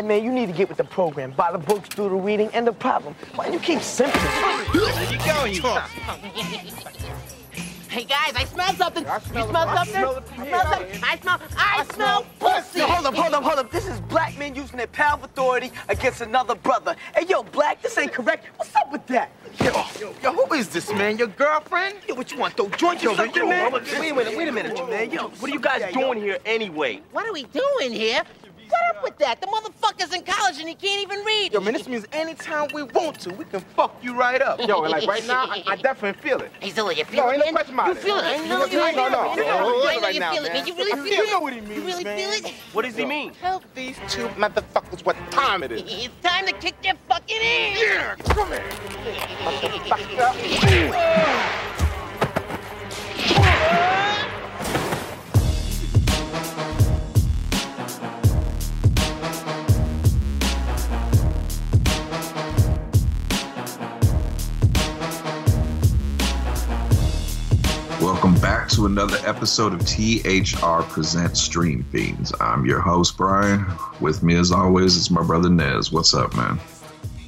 And man, you need to get with the program. Buy the books, do the reading, and the problem. Why do you keep simping? Where you going, you Hey guys, I smell something. I smell you smell it. I something? smell it. I smell something. I smell. I, smell pussy. Yo, hold up, hold up, hold up. This is black men using their power of authority against another brother. Hey, yo, black, this ain't correct. What's up with that? Yo, yo, yo, who is this, man? Your girlfriend? Yo, what you want, throw joints Yo, or something, yo, man? Wait a minute, wait a minute, man. Yo, What are you guys doing here anyway? What are we doing here? What up with that? The motherfucker's in college and he can't even read. Yo, man, this means anytime we want to, we can fuck you right up. Yo, like right now, I, I definitely feel it. Hey, Zilla, you feel No, it, ain't no man? question about you it. feel it. I know you No, feel no, it. no. I know No, you right feel now, it, man. man. You really I feel feel- it. you know what he You means, really man. feel it? What does he mean? Tell these two motherfuckers what time it is. It's time to kick their fucking ass. Yeah, come here. Welcome to another episode of THR Presents Stream Fiends. I'm your host, Brian. With me, as always, is my brother Nez. What's up, man?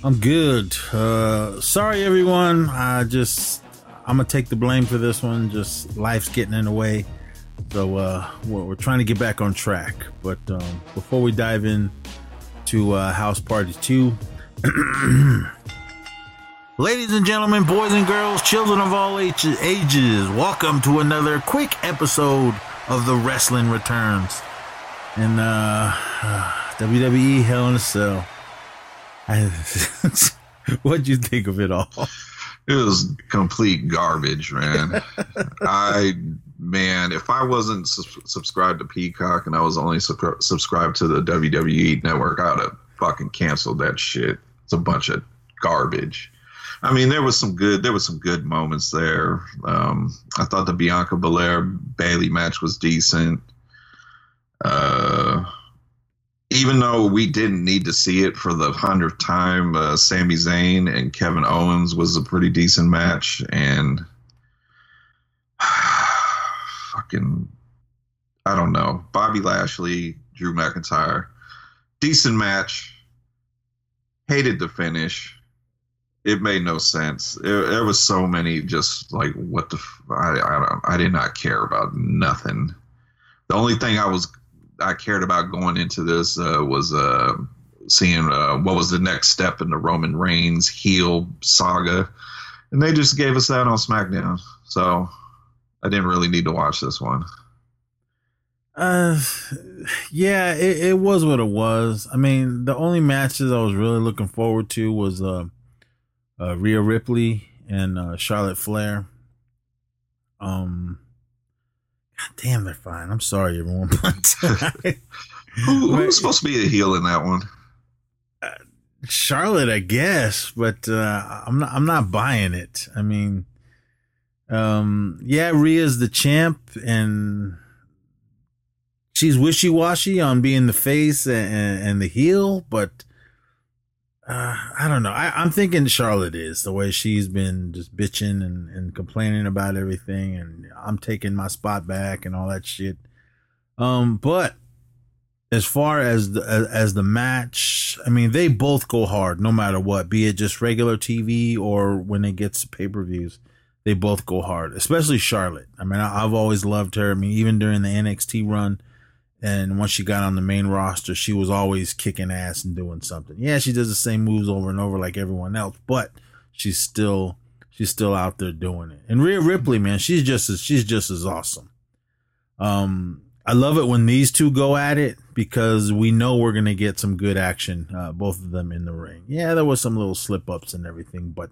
I'm good. Uh, sorry, everyone. I just I'm gonna take the blame for this one. Just life's getting in the way, so uh, we're, we're trying to get back on track. But um, before we dive in to uh, House Party Two, ladies and gentlemen, boys and girls, children of all ages, welcome to another quick episode of the Wrestling Returns and uh, WWE Hell in a Cell. What'd you think of it all? It was complete garbage, man. I, man, if I wasn't sus- subscribed to Peacock and I was only sub- subscribed to the WWE network, I would have fucking canceled that shit. It's a bunch of garbage. I mean, there was some good, there was some good moments there. Um, I thought the Bianca Belair Bayley match was decent. Uh, even though we didn't need to see it for the hundredth time, uh, Sami Zayn and Kevin Owens was a pretty decent match, and fucking, I don't know, Bobby Lashley, Drew McIntyre, decent match. Hated the finish. It made no sense. There, was so many just like what the I, don't, I did not care about nothing. The only thing I was I cared about going into this uh, was uh, seeing uh, what was the next step in the Roman Reigns heel saga, and they just gave us that on SmackDown. So I didn't really need to watch this one. Uh, yeah, it, it was what it was. I mean, the only matches I was really looking forward to was uh, uh Rhea Ripley and uh, Charlotte Flair. Um, God damn, they're fine. I'm sorry, everyone, but Who, who's supposed to be the heel in that one? Charlotte, I guess, but uh, I'm not. I'm not buying it. I mean, um, yeah, Rhea's the champ, and she's wishy washy on being the face and, and the heel, but uh, I don't know. I, I'm thinking Charlotte is the way she's been just bitching and, and complaining about everything, and I'm taking my spot back and all that shit. Um, but as far as the as, as the match, I mean, they both go hard no matter what, be it just regular TV or when it gets pay per views. They both go hard, especially Charlotte. I mean, I, I've always loved her. I mean, even during the NXT run, and once she got on the main roster, she was always kicking ass and doing something. Yeah, she does the same moves over and over like everyone else, but she's still she's still out there doing it. And Rhea Ripley, man, she's just as she's just as awesome. Um, I love it when these two go at it because we know we're gonna get some good action, uh, both of them in the ring. Yeah, there was some little slip ups and everything, but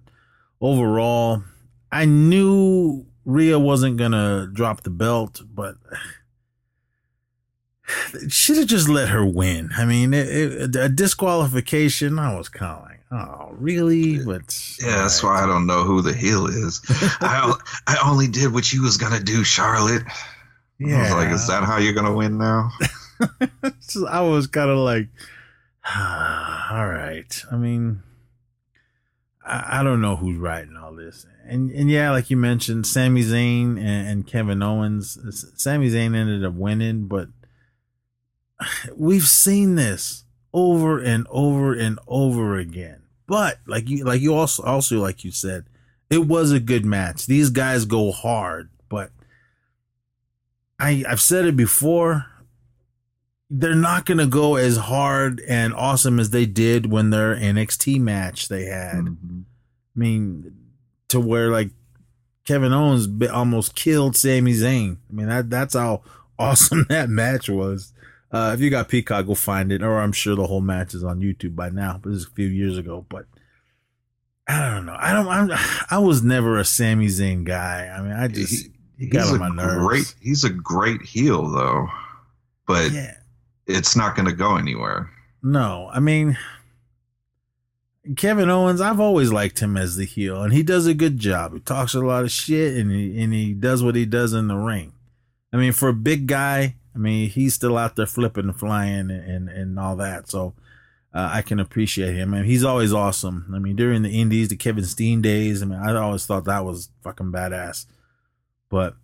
overall, I knew Rhea wasn't gonna drop the belt, but should have just let her win. I mean, it, it, a disqualification. I was calling. oh, really? But Yeah, that's why I don't know who the heel is. I I only did what you was gonna do, Charlotte. I was like, is that how you're gonna win now? So I was kind of like, ah, all right. I mean, I, I don't know who's writing all this, and and yeah, like you mentioned, Sami Zayn and, and Kevin Owens. Sami Zayn ended up winning, but we've seen this over and over and over again. But like you, like you also, also like you said, it was a good match. These guys go hard, but I, I've said it before. They're not going to go as hard and awesome as they did when their NXT match they had. Mhm. I mean, to where like Kevin Owens almost killed Sami Zayn. I mean, that that's how awesome that match was. Uh, if you got Peacock, go find it, or I'm sure the whole match is on YouTube by now. But this is a few years ago. But I don't know. I don't. I'm, I was never a Sami Zayn guy. I mean, I just He- he got on my nerves. great he's a great heel though, but yeah. it's not going to go anywhere. No, I mean Kevin Owens. I've always liked him as the heel, and he does a good job. He talks a lot of shit, and he and he does what he does in the ring. I mean, for a big guy, I mean, he's still out there flipping and flying and and, and all that. So uh, I can appreciate him, and he's always awesome. I mean, during the Indies, the Kevin Steen days, I mean, I always thought that was fucking badass. But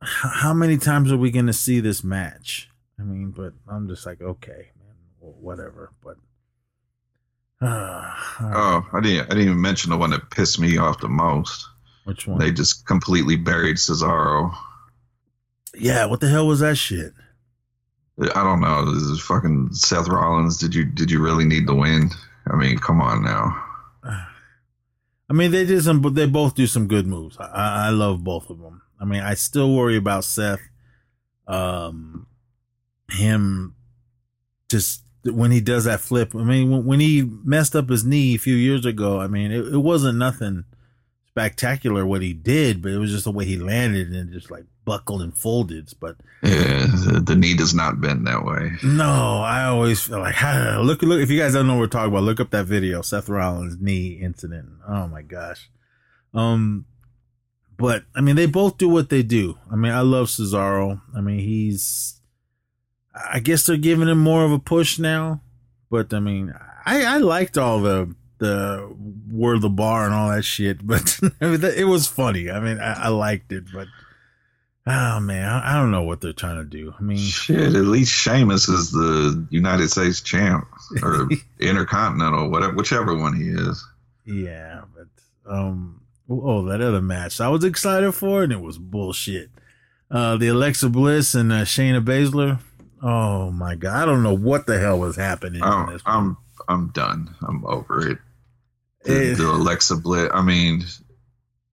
how many times are we going to see this match? I mean, but I'm just like, okay, man, whatever. But uh, Oh, I didn't I didn't even mention the one that pissed me off the most. which one? They just completely buried Cesaro. Yeah, what the hell was that shit? I don't know. This is fucking Seth Rollins. Did you did you really need the win? I mean, come on now. I mean, they did some, but they both do some good moves. I, I I love both of them. I mean, I still worry about Seth, um, him just when he does that flip. I mean, when, when he messed up his knee a few years ago, I mean, it, it wasn't nothing spectacular what he did, but it was just the way he landed and just like buckled and folded. But Yeah, the, the knee does not bend that way. no, I always feel like look look. If you guys don't know what we're talking about, look up that video, Seth Rollins knee incident. Oh my gosh. Um, but I mean, they both do what they do. I mean, I love Cesaro. I mean, he's. I guess they're giving him more of a push now, but I mean, I I liked all the the word the bar and all that shit, but I mean, it was funny. I mean, I, I liked it, but. Oh man, I, don't know what they're trying to do. I mean, Shit, at least Sheamus is the United States champ or Intercontinental, whatever, whichever one he is. Yeah, but um, oh, that other match I was excited for, and it was bullshit. Uh, the Alexa Bliss and uh, Shayna Baszler. Oh my god, I don't know what the hell was happening. I'm this I'm I'm done. I'm over it. The, Eh. the Alexa Bliss. I mean,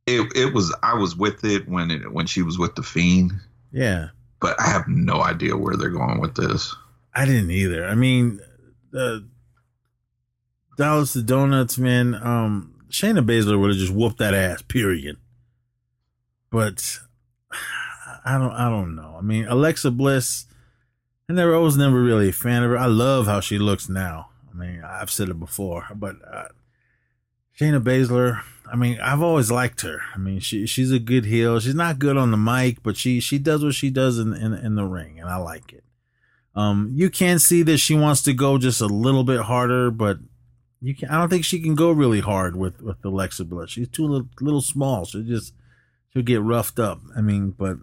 it it was. I was with it when it when she was with the Fiend, yeah, but I have no idea where they're going with this. I didn't either. I mean, uh, Dallas the Donuts, man. Um, Shayna Baszler would have just whooped that ass. Period. But I don't. I don't know. I mean, Alexa Bliss. I never. I was never really a fan of her. I love how she looks now. I mean, I've said it before, but uh, Shayna Baszler. I mean, I've always liked her. I mean, she she's a good heel. She's not good on the mic, but she she does what she does in in, in the ring, and I like it. Um, you can see that she wants to go just a little bit harder, but you can. I don't think she can go really hard with with Alexa Bliss. She's too little, little small. She'll just she'll get roughed up. I mean, but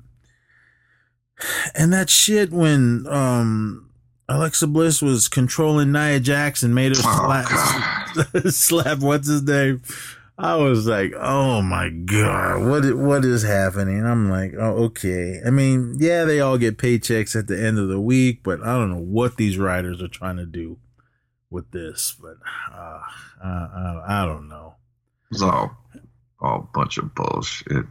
and that shit when um Alexa Bliss was controlling Nia Jax and made her Oh, slap slap what's his name. I was like, oh my god, what what is happening? I'm like, oh okay. I mean, yeah, they all get paychecks at the end of the week, but I don't know what these writers are trying to do with this. But uh, I, I, I don't know. It's all all a bunch of bullshit.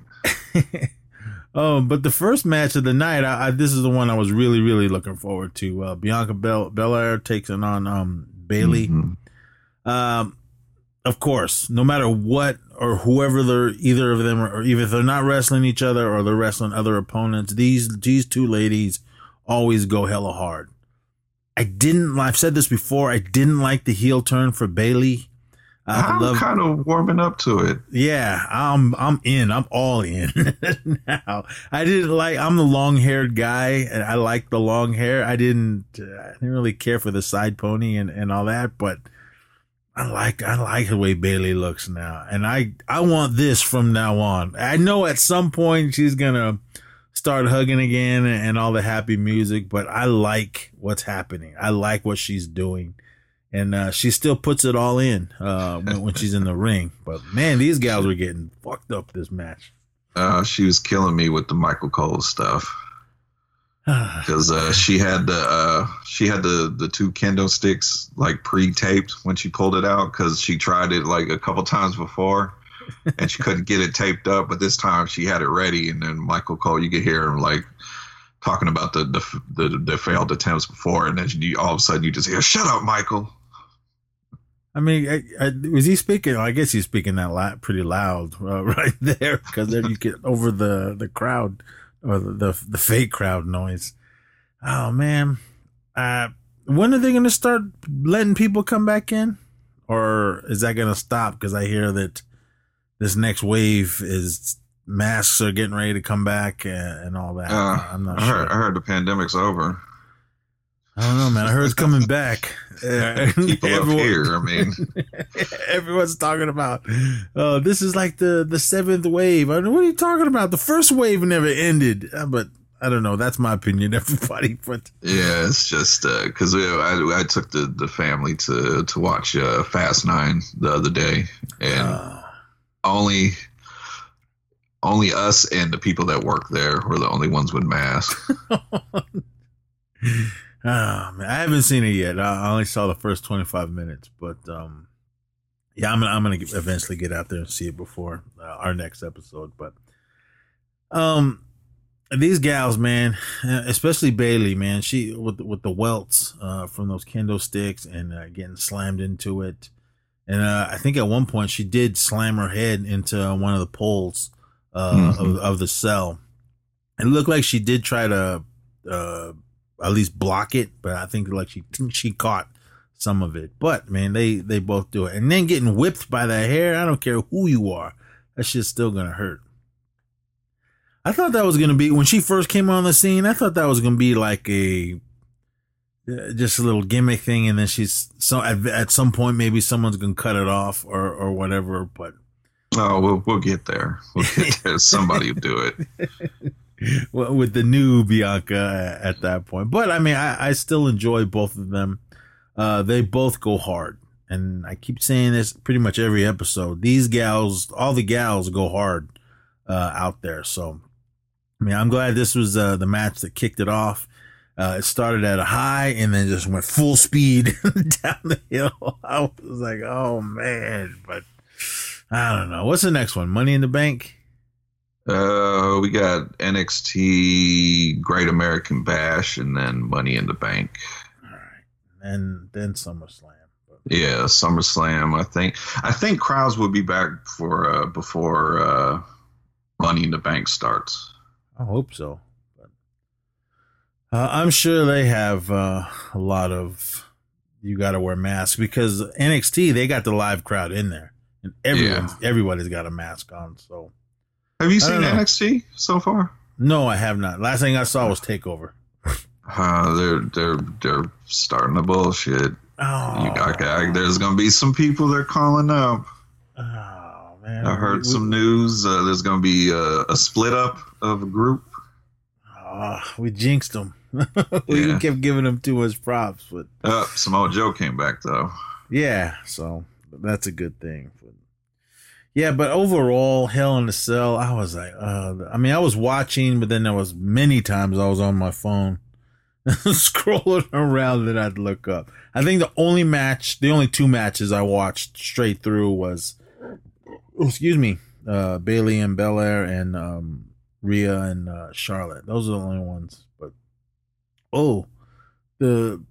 um, but the first match of the night, I, I, this is the one I was really, really looking forward to. Uh, Bianca Bel- Belair takes it on um, Bayley. Mhm. Um, of course, no matter what or whoever they're either of them, are, or even if they're not wrestling each other or they're wrestling other opponents, these these two ladies always go hella hard. I didn't. I've said this before. I didn't like the heel turn for Bayley. I I'm love kind of warming up to it. yeah, I'm I'm in. I'm all in now. I didn't like. I'm the long haired guy, and I like the long hair. I didn't. Uh, I didn't really care for the side pony and, and all that, but I like I like the way Bayley looks now, and I I want this from now on. I know at some point she's gonna start hugging again and, and all the happy music, but I like what's happening. I like what she's doing. and uh, she still puts it all in uh, when, when she's in the ring. But man, these gals were getting fucked up this match. Uh, she was killing me with the Michael Cole stuff because uh, she had the uh, she had the the two kendo sticks like pre-taped when she pulled it out because she tried it like a couple times before and she couldn't get it taped up, but this time she had it ready. And then Michael Cole, you could hear him like talking about the the the, the failed attempts before, and then you, all of a sudden you just hear, "Shut up, Michael." I mean, I, I, was he speaking? I guess he's speaking that loud, pretty loud uh, right there because then you get over the the crowd or the, the, the fake crowd noise. Oh man, uh, when are they going to start letting people come back in, or is that going to stop? Because I hear that this next wave is masks are getting ready to come back and, and all that. Uh, I'm not I sure. Heard, I heard the pandemic's over. I don't know, man. I heard it's coming back. People Everyone, up here, I mean, everyone's talking about. Oh, this is like the the seventh wave. I mean, what are you talking about? The first wave never ended. Uh, but I don't know. That's my opinion. Everybody, but yeah, it's just because uh, I, I took the, the family to to watch uh, Fast Nine the other day, and uh, only only us and the people that work there were the only ones with masks. Oh man, I haven't seen it yet. I only saw the first twenty five minutes, but um, yeah, I'm gonna I'm gonna eventually get out there and see it before uh, our next episode. But um, these gals, man, especially Bayley, man, she with with the welts uh, from those kendo sticks and uh, getting slammed into it. And uh, I think at one point she did slam her head into one of the poles uh, mm-hmm. of, of, the cell. It looked like she did try to uh, at least block it, but I think like she she caught some of it. But man, they they both do it, and then getting whipped by the hair. I don't care who you are, that shit's still gonna hurt. I thought that was gonna be when she first came on the scene. I thought that was gonna be like a uh, just a little gimmick thing, and then she's so at, at some point maybe someone's gonna cut it off or or whatever. But oh, we'll we'll get there. We'll get there. Somebody will do it. with the new Bianca at that point, but I mean, I, I still enjoy both of them. Uh, they both go hard, and I keep saying this pretty much every episode. These gals, all the gals, go hard uh, out there. So, I mean, I'm glad this was uh, the match that kicked it off. Uh, it started at a high and then just went full speed down the hill. I was like, oh man, but I don't know. What's the next one? Money in the Bank? Uh, we got NXT Great American Bash and then Money in the Bank. All right. And then SummerSlam. Yeah, SummerSlam. I think I think crowds will be back for uh, before uh, Money in the Bank starts. I hope so. Uh, I'm sure they have uh, a lot of you got to wear masks because NXT they got the live crowd in there and everyone yeah. everybody's got a mask on. So, have you seen NXT so far? No, I have not. Last thing I saw was Takeover. Uh, they're they're they're starting the bullshit. Oh, you got, there's gonna be some people they're calling up. Oh man, I heard we, some we, news. Uh, there's gonna be a, a, split up of a group. Oh, we jinxed them. we yeah. kept giving them too much props, but uh, Samoa Joe came back though. Yeah, so that's a good thing. Yeah, but overall, Hell in a Cell, I was like, uh, I mean, I was watching, but then there was many times I was on my phone scrolling around that I'd look up. I think the only match, the only two matches I watched straight through was, oh, excuse me, uh, Bayley and Belair and um, Rhea and uh, Charlotte. Those are the only ones But oh, the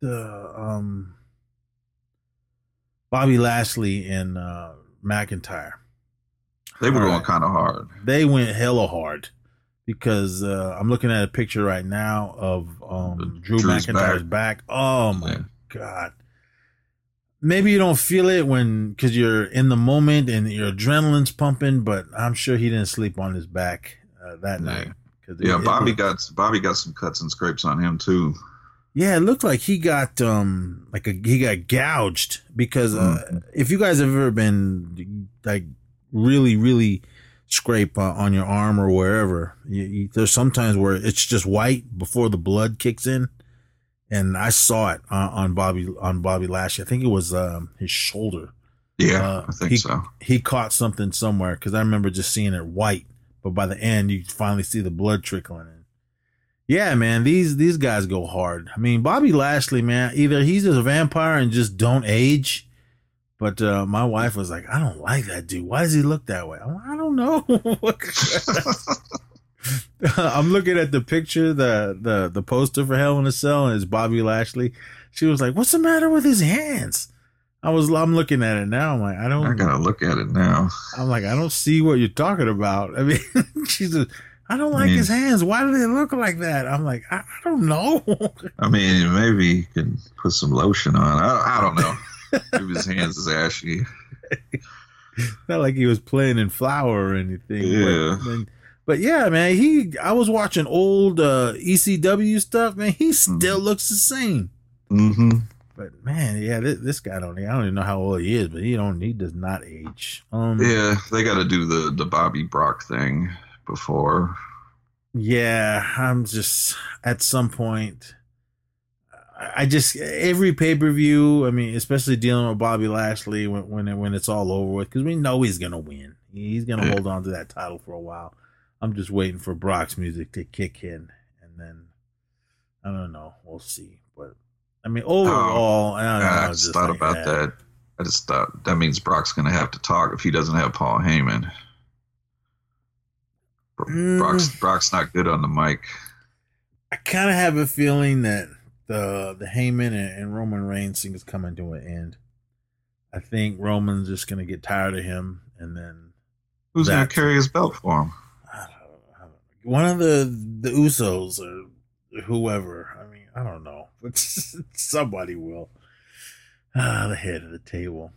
the um Bobby Lashley and uh, McIntyre. They were going kind of hard. They went hella hard because uh, I'm looking at a picture right now of um, Drew Drew's McIntyre's back. back. Oh my yeah. god! Maybe you don't feel it when because you're in the moment and your adrenaline's pumping, but I'm sure he didn't sleep on his back uh, that yeah. night. Yeah, it, Bobby it got Bobby got some cuts and scrapes on him too. Yeah, it looked like he got um like a he got gouged because uh, mm-hmm. if you guys have ever been like really really scrape uh, on your arm or wherever, you, you, there's sometimes where it's just white before the blood kicks in, and I saw it on, on Bobby on Bobby Lashley. I think it was um, his shoulder. Yeah, Uh, I think he, so. He caught something somewhere because I remember just seeing it white, but by the end you finally see the blood trickling in. Yeah, man, these these guys go hard. I mean, Bobby Lashley, man, either he's just a vampire and just don't age, but uh, my wife was like, I don't like that dude. Why does he look that way? I'm like, I don't know. I'm looking at the picture, the the the poster for Hell in a Cell, and it's Bobby Lashley. She was like, "What's the matter with his hands?" I was, I'm looking at it now. I'm like, I don't. I gotta look at it now. I'm like, I don't see what you're talking about. I mean, she's a, I don't like mean- his hands. Why do they look like that? I'm like, I, I don't know. I mean, maybe you can put some lotion on. I, I don't know. maybe his hands is ashy. Not like he was playing in flour or anything. Yeah. But, but, but yeah, man, he. I was watching old uh, ECW stuff. Man, he still looks the same. Mm-hmm. But man, yeah, this, this guy don't. I don't even know how old he is, but he don't. He does not age. Um, Yeah, they got to do the the Bobby Brock thing before. Yeah, I'm just at some point. I just every pay per view. I mean, especially dealing with Bobby Lashley when when, it, when it's all over with, because we know he's gonna win. He's gonna hold on to that title for a while. I'm just waiting for Brock's music to kick in, and then I don't know. We'll see. But I mean, overall, oh, I don't know. I just just thought like, about that. I just thought that means Brock's to have to talk if he doesn't have Paul Heyman. Mm. Brock's Brock's not good on the mic. I kind of have a feeling that the the Heyman and, and Roman Reigns thing is coming to an end. I think Roman's just gonna get tired of him, and then Who's going to carry his belt for him? I don't, I don't, one of the the Usos or whoever. I mean, I don't know, but somebody will. Ah, the head of the table.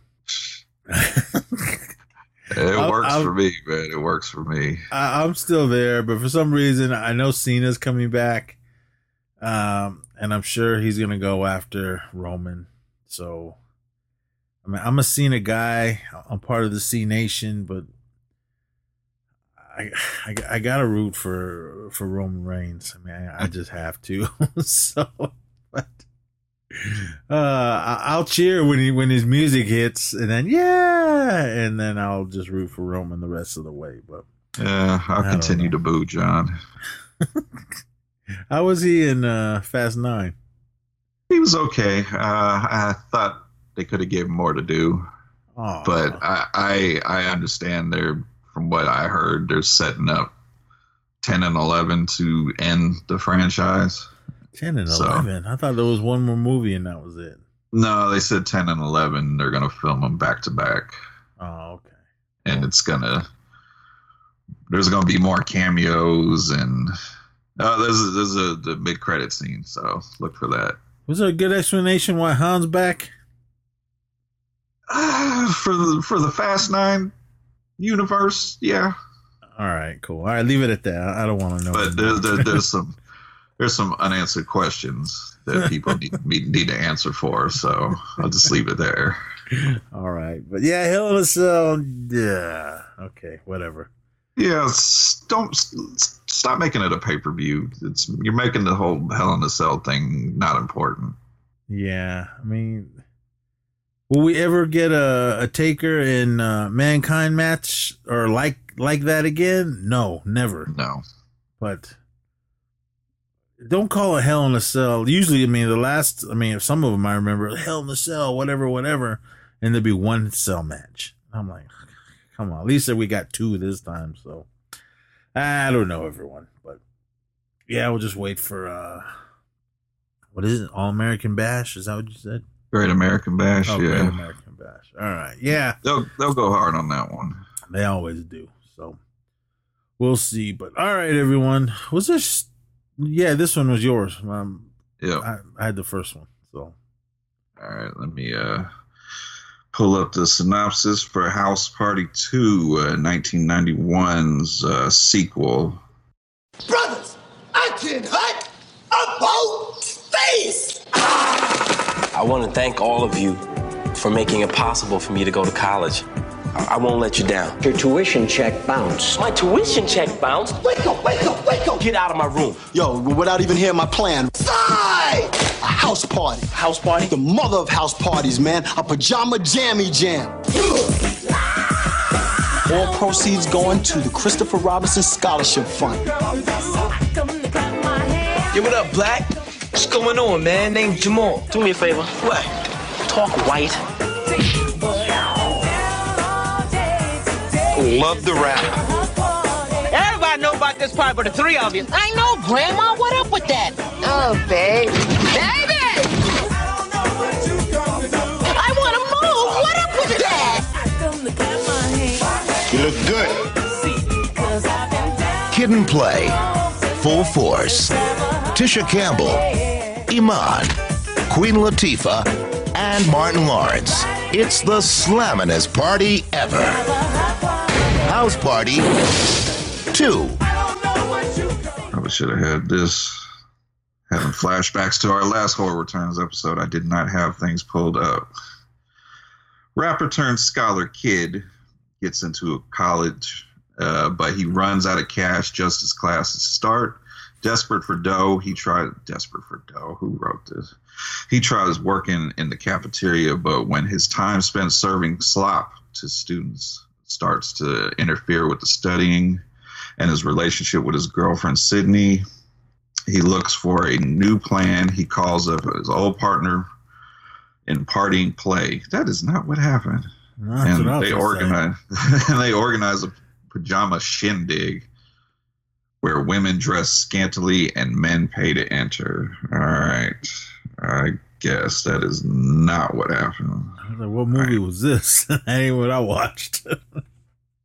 It I'll- works I'll- for me, man. It works for me. I, I'm still there, but for some reason, I know Cena's coming back, um, and I'm sure he's gonna go after Roman. So, I mean, I'm a Cena guy. I'm part of the C Nation, but I, I, I gotta root for for Roman Reigns. I mean, I, I just have to. so, but uh, I'll cheer when he when his music hits, and then yeah, and then I'll just root for Roman the rest of the way. But Yeah, I'll continue know. to boo John. how was he in uh, Fast Nine? He was okay. Uh, I thought they could have gave him more to do, Oh, but I, I I understand they're from what I heard they're setting up ten and eleven to end the franchise. Ten and so- eleven. I thought there was one more movie and that was it. No, they said ten and eleven. They're gonna film them back to back, Oh, okay. and it's gonna there's gonna be more cameos and uh, there's a, there's a the mid credit scene. So look for that. Was there a good explanation why Han's back? Uh, for the for the Fast Nine universe, yeah. All right, cool. All right, leave it at that. I I don't want to know. but there, there, there's some there's some unanswered questions that people need, need to answer for. So I'll just leave it there. All right, but yeah, Hell in a Cell. Yeah. Okay, whatever. Yeah, don't stop making it a pay per view. It's you're making the whole Hell in a Cell thing not important. Yeah, I mean, will we ever get a, a Taker in uh, Mankind match or like like that again? No, never. No, But don't call it Hell in a Cell. Usually, I mean, the last, I mean, some of them I remember Hell in a Cell, whatever, whatever, and there'd be one cell match. I'm like, come on. At least we got two this time. So I don't know everyone, but yeah, we'll just wait for uh, what is it? All American Bash? Is that what you said? Great American Bash. Oh, Great yeah, American Bash. All right. Yeah, they'll they'll go hard on that one. they always do. So we'll see. But all right, everyone. Was this? Yeah, this one was yours. Um, Yeah. I, I had the first one. So All right, let me uh, pull up the synopsis for House Party 2, uh, 1991's uh, sequel. Brothers, I can hunt a boat face! I want to thank all of you for making it possible for me to go to college. I, I won't let you down. Your tuition check bounced. My tuition check bounced. Wake up, wake up, wake up! Get out of my room. Yo, without even hearing my plan. Side! A house party. House party? The mother of house parties, man. A pajama jammy jam. All proceeds going to the Christopher Robinson Scholarship Fund. Yo, what up, Black? What's going on, man? Name Jamal. Do me a favor. What? Talk white. Love the rap. Everybody know about this part, but the three of you. I know, Grandma. What up with that? Oh, baby. Baby! I don't know what you're going to do. I want to move. What up with that? You look good. Kid and Play, Full Force, Tisha Campbell, Iman, Queen Latifah, and Martin Lawrence. It's the slamminest party ever. House Party 2. Probably should have had this. Having flashbacks to our last Horror Returns episode, I did not have things pulled up. Rapper turned scholar kid gets into a college, uh, but he runs out of cash just as classes start. Desperate for dough, he tried. Desperate for dough. Who wrote this? He tries working in the cafeteria, but when his time spent serving slop to students starts to interfere with the studying and his relationship with his girlfriend Sydney, he looks for a new plan. He calls up his old partner in partying play. That is not what happened. That's and what they organize and they organize a pajama shindig where women dress scantily and men pay to enter. All right. I guess that is not what happened. I was like, what movie was this? that ain't what I watched.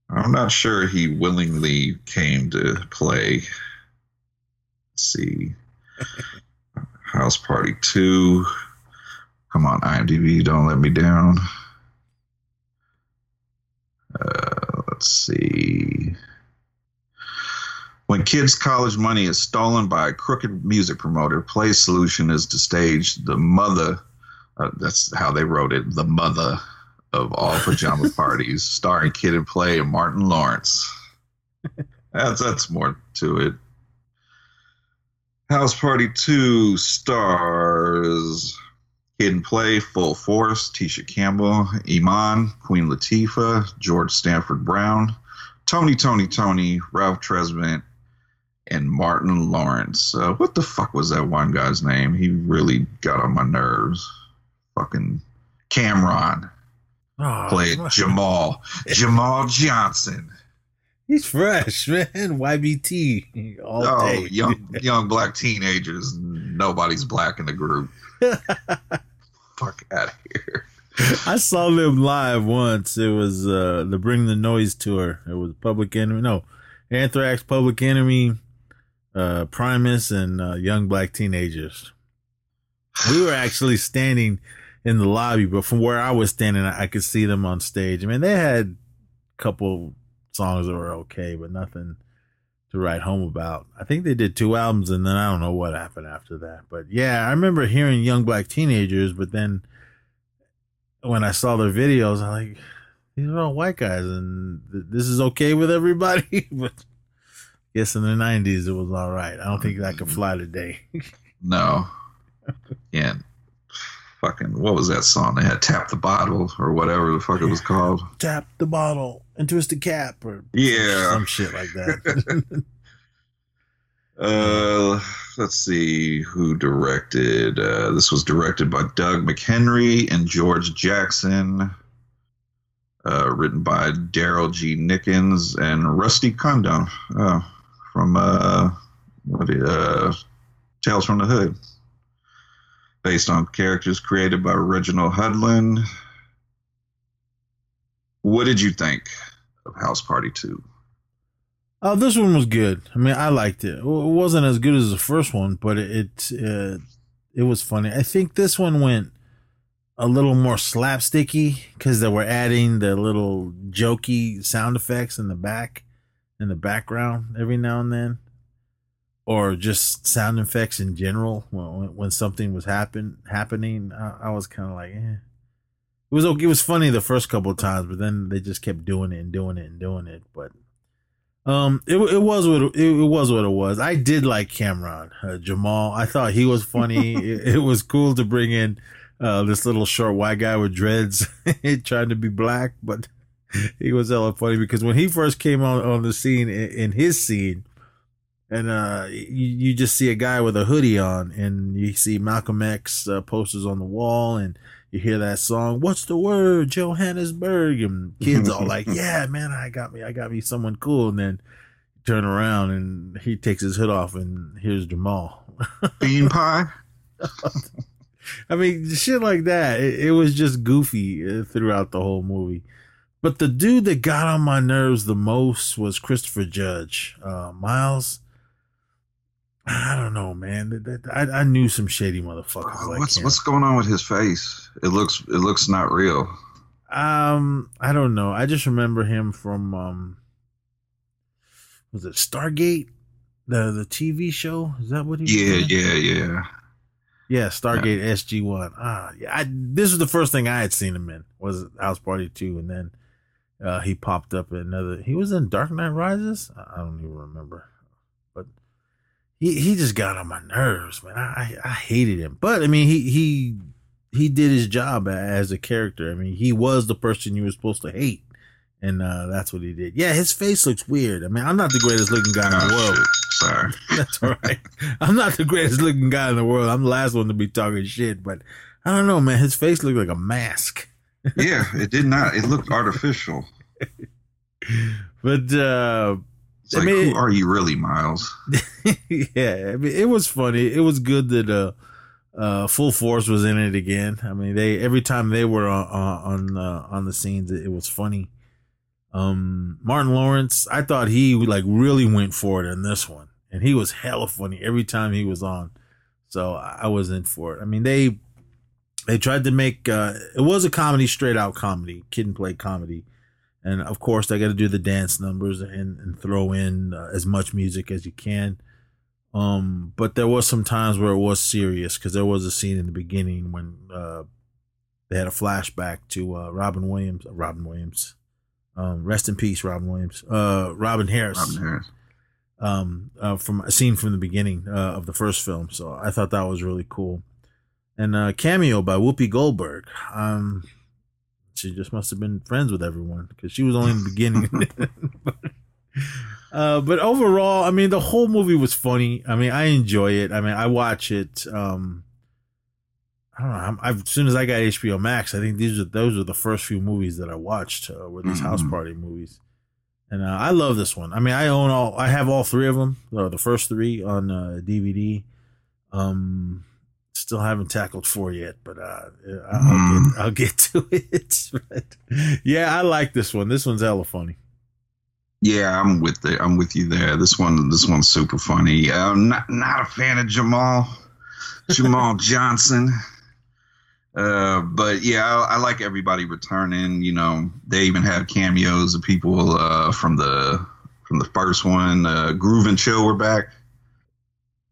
I'm not sure he willingly came to play. Let's see. House Party 2. Come on, IMDb, don't let me down. Uh, let's see. When kids' college money is stolen by a crooked music promoter, Play's solution is to stage the mother. Uh, that's how they wrote it. The mother of all pajama parties, starring Kid and Play and Martin Lawrence. That's that's more to it. House Party Two stars Kid and Play, Full Force, Tisha Campbell, Iman, Queen Latifah, George Stanford Brown, Tony, Tony, Tony, Ralph Tresvant, and Martin Lawrence. Uh, what the fuck was that one guy's name? He really got on my nerves. Fucking Cameron Oh, played Jamal. Jamal Johnson. He's fresh, man. YBT all oh, day. young young black teenagers. Nobody's black in the group. Fuck out of here. I saw them live once. It was uh the Bring the Noise tour. It was Public Enemy. No, Anthrax, Public Enemy, uh Primus, and uh, Young Black Teenagers. We were actually standing in the lobby, but from where I was standing, I, I could see them on stage. I mean, they had a couple songs that were okay, but nothing to write home about. I think they did two albums, and then I don't know what happened after that. But yeah, I remember hearing Young Black Teenagers, but then when I saw their videos, I'm like, these are all white guys, and th- this is okay with everybody. but yes, in the '90s, it was all right. I don't think that could fly today. No. Yeah. Fucking what was that song? They had Tap the Bottle or whatever the fuck it was called. Tap the bottle and twist the cap, or Yeah. some shit like that. Uh, let's see who directed. Uh, this was directed by Doug McHenry and George Jackson. Uh, written by Daryl G. Nickens and Rusty Cundieff uh, from uh, what? Uh, Tales from the Hood. Based on characters created by Reginald Hudlin. What did you think of House Party Two? Oh, this one was good. I mean, I liked it. It wasn't as good as the first one, but it it, uh, it was funny. I think this one went a little more slapsticky because they were adding the little jokey sound effects in the back, in the background every now and then, or just sound effects in general when when something was happen happening. I, I was kind of like, eh. It was. It was funny the first couple of times, but then they just kept doing it and doing it and doing it. But Um, it it was what it, it was what it was. I did like Cameron uh, Jamal. I thought he was funny. it, it, was cool to bring in uh, this little short white guy with dreads trying to be black, but he was hella funny because when he first came on on the scene in, in his scene, and uh, you, you just see a guy with a hoodie on, and you see Malcolm X uh, posters on the wall, and you hear that song, "What's the word, Johannesburg?" and kids all like, "Yeah, man, I got me, I got me someone cool," and then turn around and he takes his hood off, and here's Jamal. Bean pie. I mean, shit like that. It, it was just goofy uh, throughout the whole movie. But the dude that got on my nerves the most was Christopher Judge. Uh, Miles, I don't know, man. I, I knew some shady motherfuckers. Uh, like what's him. what's going on with his face? It looks it looks not real. Um, I don't know. I just remember him from um, was it Stargate, the the TV show? Is that what he? Yeah, was yeah, yeah. Yeah, Stargate yeah. SG One. Ah, yeah. I, this was the first thing I had seen him in was House Party Two, and then uh, he popped up in another. He was in Dark Knight Rises. I don't even remember he he just got on my nerves, man. I I hated him, but I mean he he he did his job as a character. I mean he was the person you were supposed to hate, and uh, that's what he did. Yeah, his face looks weird. I mean I'm not the greatest looking guy in the oh, world. Shit. Sorry, that's all right. I'm not the greatest looking guy in the world. I'm the last one to be talking shit, but I don't know, man. His face looked like a mask. yeah, it did not. It looked artificial. but uh it's like, mean, who are you really, Miles? yeah, I mean, it was funny. It was good that uh, uh, Full Force was in it again. I mean, they every time they were on on uh, on the scenes, it, it, was funny. Um, Martin Lawrence, I thought he like really went for it in this one, and he was hella funny every time he was on. So I was in for it. I mean, they they tried to make uh, it was a comedy, straight out comedy, kid and play comedy and of course they got to do the dance numbers and, and throw in uh, as much music as you can. Um but there was some times where it was serious because there was a scene in the beginning when uh they had a flashback to uh robin williams uh, robin williams. Um rest in peace robin williams. Uh robin harris. Robin harris. Um uh, from a scene from the beginning uh, of the first film. So i thought that was really cool. And uh cameo by whoopi goldberg. Um she just must have been friends with everyone because she was only in the beginning. uh, but overall, I mean, the whole movie was funny. I mean, I enjoy it. I mean, I watch it. Um, I don't know. I'm, I've, as soon as I got HBO Max, I think these are those are the first few movies that I watched uh, were these mm-hmm. house party movies, and uh, I love this one. I mean, I own all. I have all three of them. Uh, the first three on DVD. Um, still haven't tackled four yet, but uh, I'll, mm. get, I'll get to it. but yeah, I like this one. This one's hella funny. Yeah, I'm with the, I'm with you there. This one, this one's super funny. I'm not not a fan of Jamal, Jamal Johnson. Uh, but yeah, I, I, like everybody returning. You know, they even have cameos of people uh, from the from the first one. Uh, Groove and Chill were back.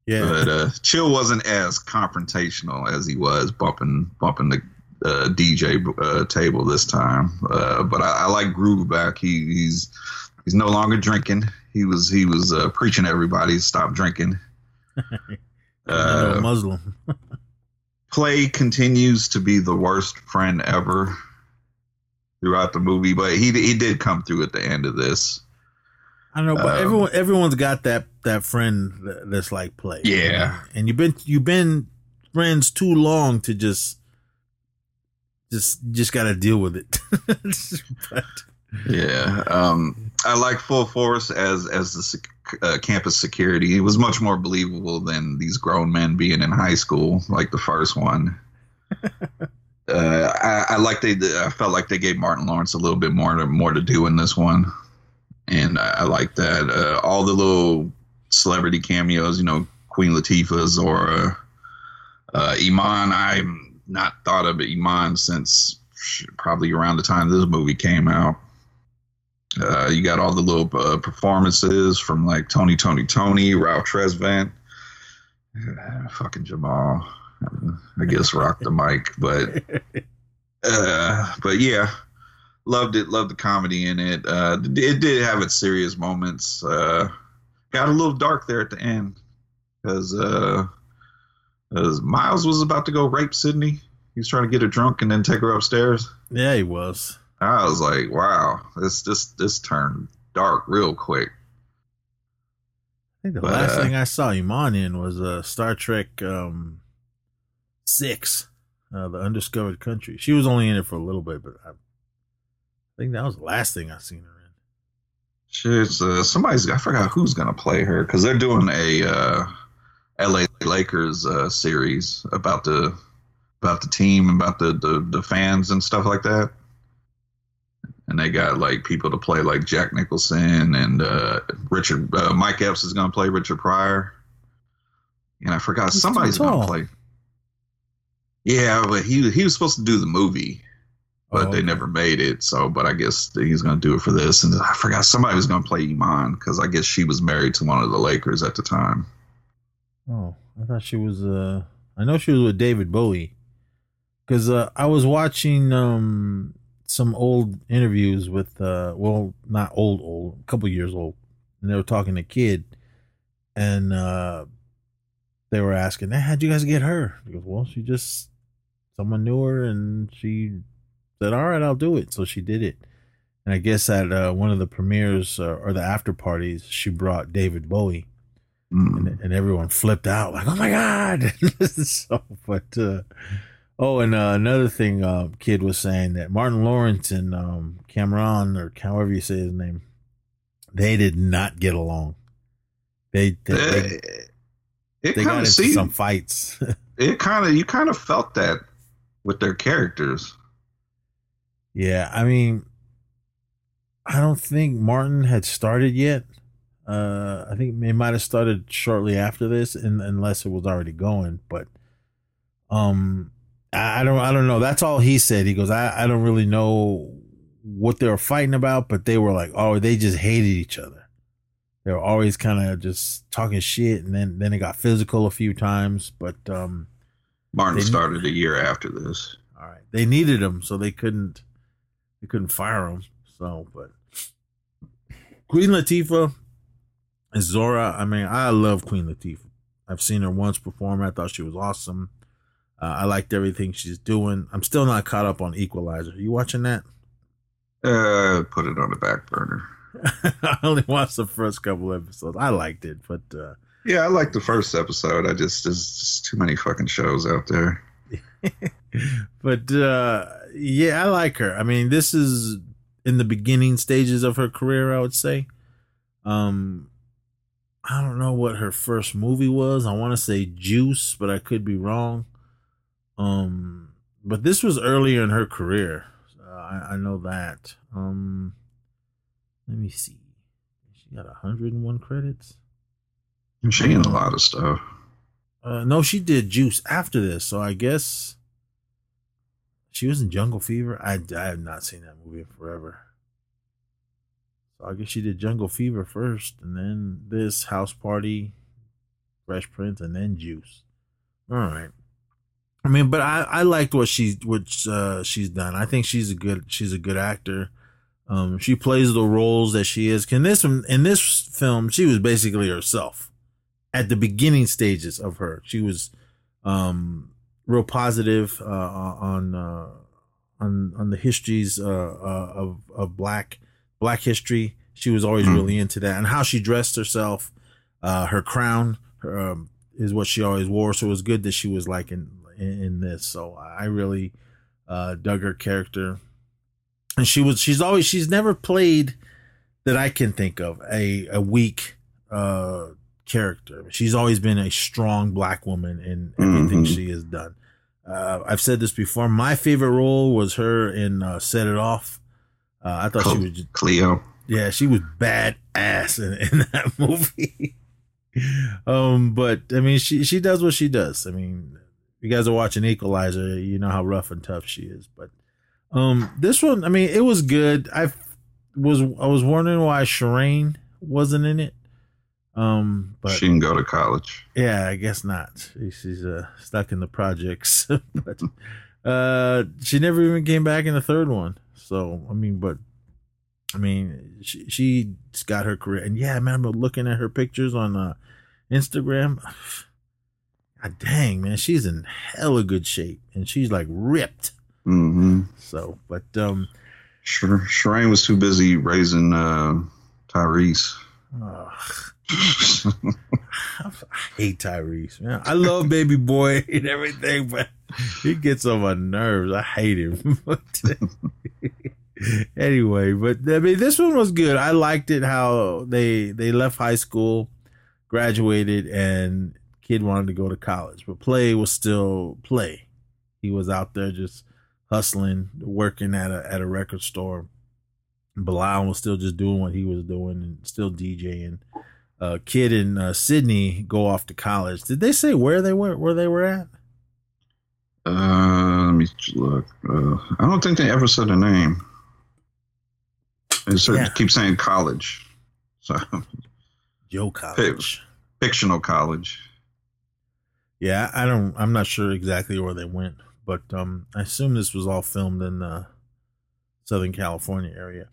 Yeah, but uh, Chill wasn't as confrontational as he was bumping bumping the uh, DJ uh, table this time. Uh, but I, I, like Groove back. He, he's he's no longer drinking. He was he was uh, preaching everybody to stop drinking. Uh, Muslim. Play continues to be the worst friend ever throughout the movie, but he he did come through at the end of this. I don't know, but um, everyone everyone's got that that friend that's like play. Yeah, and you've been you've been friends too long to just just just got to deal with it. but, yeah, um, I like Full Force as as the uh, campus security. It was much more believable than these grown men being in high school, like the first one. uh, I, I like they. I felt like they gave Martin Lawrence a little bit more to more to do in this one and I, I like that. Uh, all the little celebrity cameos, you know, Queen Latifah, Zora, uh, Iman. I'm not thought of Iman since probably around the time this movie came out. Uh, you got all the little uh, performances from like Tony, Tony, Tony, Ralph Tresvant, uh, fucking Jamal. I guess rock the mic, but uh, but yeah, loved it. Loved the comedy in it. Uh, it did have its serious moments. Uh, got a little dark there at the end because uh, Miles was about to go rape Sydney. He was trying to get her drunk and then take her upstairs. Yeah, he was. I was like, wow, this this this turned dark real quick. I think the but, last uh, thing I saw Iman in was uh, Star Trek um, Six, uh, the Undiscovered Country. She was only in it for a little bit, but I, I think that was the last thing I seen her in. She's uh, somebody's. I forgot who's gonna play her because they're doing a uh, L.A. Lakers uh, series about the about the team, about the, the the fans and stuff like that and they got like people to play like Jack Nicholson and uh, Richard. Uh, Mike Epps is going to play Richard Pryor, and I forgot He's somebody's going to play. Yeah, but he he was supposed to do the movie, but oh, they never made it. So, but I guess he's going to do it for this. And I forgot somebody was going to play Iman because I guess she was married to one of the Lakers at the time. Oh, I thought she was. Uh, I know she was with David Bowie because uh, I was watching um some old interviews with uh well not old old a couple years old and they were talking to kid and uh they were asking hey, how'd you guys get her he goes well she just someone knew her and she said all right i'll do it so she did it and i guess at uh, one of the premieres uh, or the after parties she brought david bowie mm. and, and everyone flipped out like oh my god so but uh Oh, and uh, another thing, uh, kid was saying that Martin Lawrence and um, Cameron, or however you say his name, they did not get along. They they, they, it they got into see, some fights. it kind of you kind of felt that with their characters. Yeah, I mean, I don't think Martin had started yet. Uh, I think it might have started shortly after this, and unless it was already going. But um, I don't I don't know. That's all he said. He goes, I, I don't really know what they were fighting about, but they were like, oh, they just hated each other. They were always kind of just talking shit, and then then it got physical a few times. But um, Martin started a year after this. All right, they needed him, so they couldn't they couldn't fire him. So, but Queen Latifah is Zora. I mean, I love Queen Latifah. I've seen her once perform. I thought she was awesome. Uh, I liked everything she's doing. I'm still not caught up on Equalizer. You watching that? Uh, put it on the back burner. I only watched the first couple episodes. I liked it, but uh, yeah, I liked the first episode. I just there's just too many fucking shows out there. but uh, yeah, I like her. I mean, this is in the beginning stages of her career. I would say. Um, I don't know what her first movie was. I want to say Juice, but I could be wrong. Um, but this was earlier in her career. Uh, I, I know that. Um, let me see. She got 101 credits. She in a lot of stuff. Uh, no, she did Juice after this, so I guess she was in Jungle Fever. I, I have not seen that movie in forever. So I guess she did Jungle Fever first, and then this House Party, Fresh Prince, and then Juice. All right. I mean, but I, I liked what she what uh, she's done. I think she's a good she's a good actor. Um, she plays the roles that she is. Can this in this film, she was basically herself at the beginning stages of her. She was um, real positive uh, on uh, on on the histories uh, uh, of of black black history. She was always mm. really into that, and how she dressed herself. Uh, her crown her, um, is what she always wore, so it was good that she was like in in, in this. So I really uh, dug her character, and she was she's always she's never played that I can think of a a weak uh, character. She's always been a strong black woman in everything mm-hmm. she has done. Uh, I've said this before. My favorite role was her in uh, Set It Off. Uh, I thought she was just, Cleo. Yeah, she was badass in, in that movie. um, but I mean, she she does what she does. I mean, you guys are watching Equalizer, you know how rough and tough she is. But um, this one, I mean, it was good. I was I was wondering why Shireen wasn't in it. Um, but she didn't go to college. Yeah, I guess not. She's uh, stuck in the projects. but uh, she never even came back in the third one. So I mean, but I mean, she she's got her career, and yeah, I remember looking at her pictures on uh, Instagram. God dang, man, she's in hella good shape, and she's like ripped. Mm-hmm. So, but um, Sure, Shireen was too busy raising uh, Tyrese. ugh. I hate Tyrese, man. I love baby boy and everything, but he gets on my nerves. I hate him. Anyway, but I mean, this one was good. I liked it how they they left high school, graduated, and kid wanted to go to college, but play was still play. He was out there just hustling, working at a at a record store. Bilal was still just doing what he was doing and still DJing. Uh, kid in uh, Sydney go off to college. Did they say where they were? Where they were at? Uh, let me look. Uh, I don't think they ever said a name. They Yeah. keep saying college. So Joe College. fictional college. Yeah, I don't. I'm not sure exactly where they went, but um, I assume this was all filmed in the Southern California area.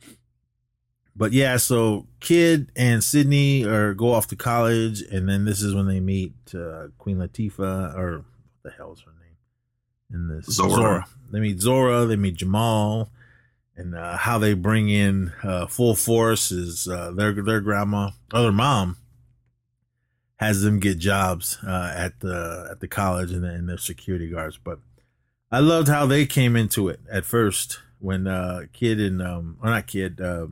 But yeah, so Kid and Sydney are go off to college, and then this is when they meet uh, Queen Latifah, or what the hell is her name in this? Zora. They meet Zora. They meet Jamal, and uh, how they bring in uh, full force is uh, their their grandma, or their mom, has them get jobs uh, at the at the college and, and their security guards. But I loved how they came into it at first when uh, Kid and um or not Kid uh,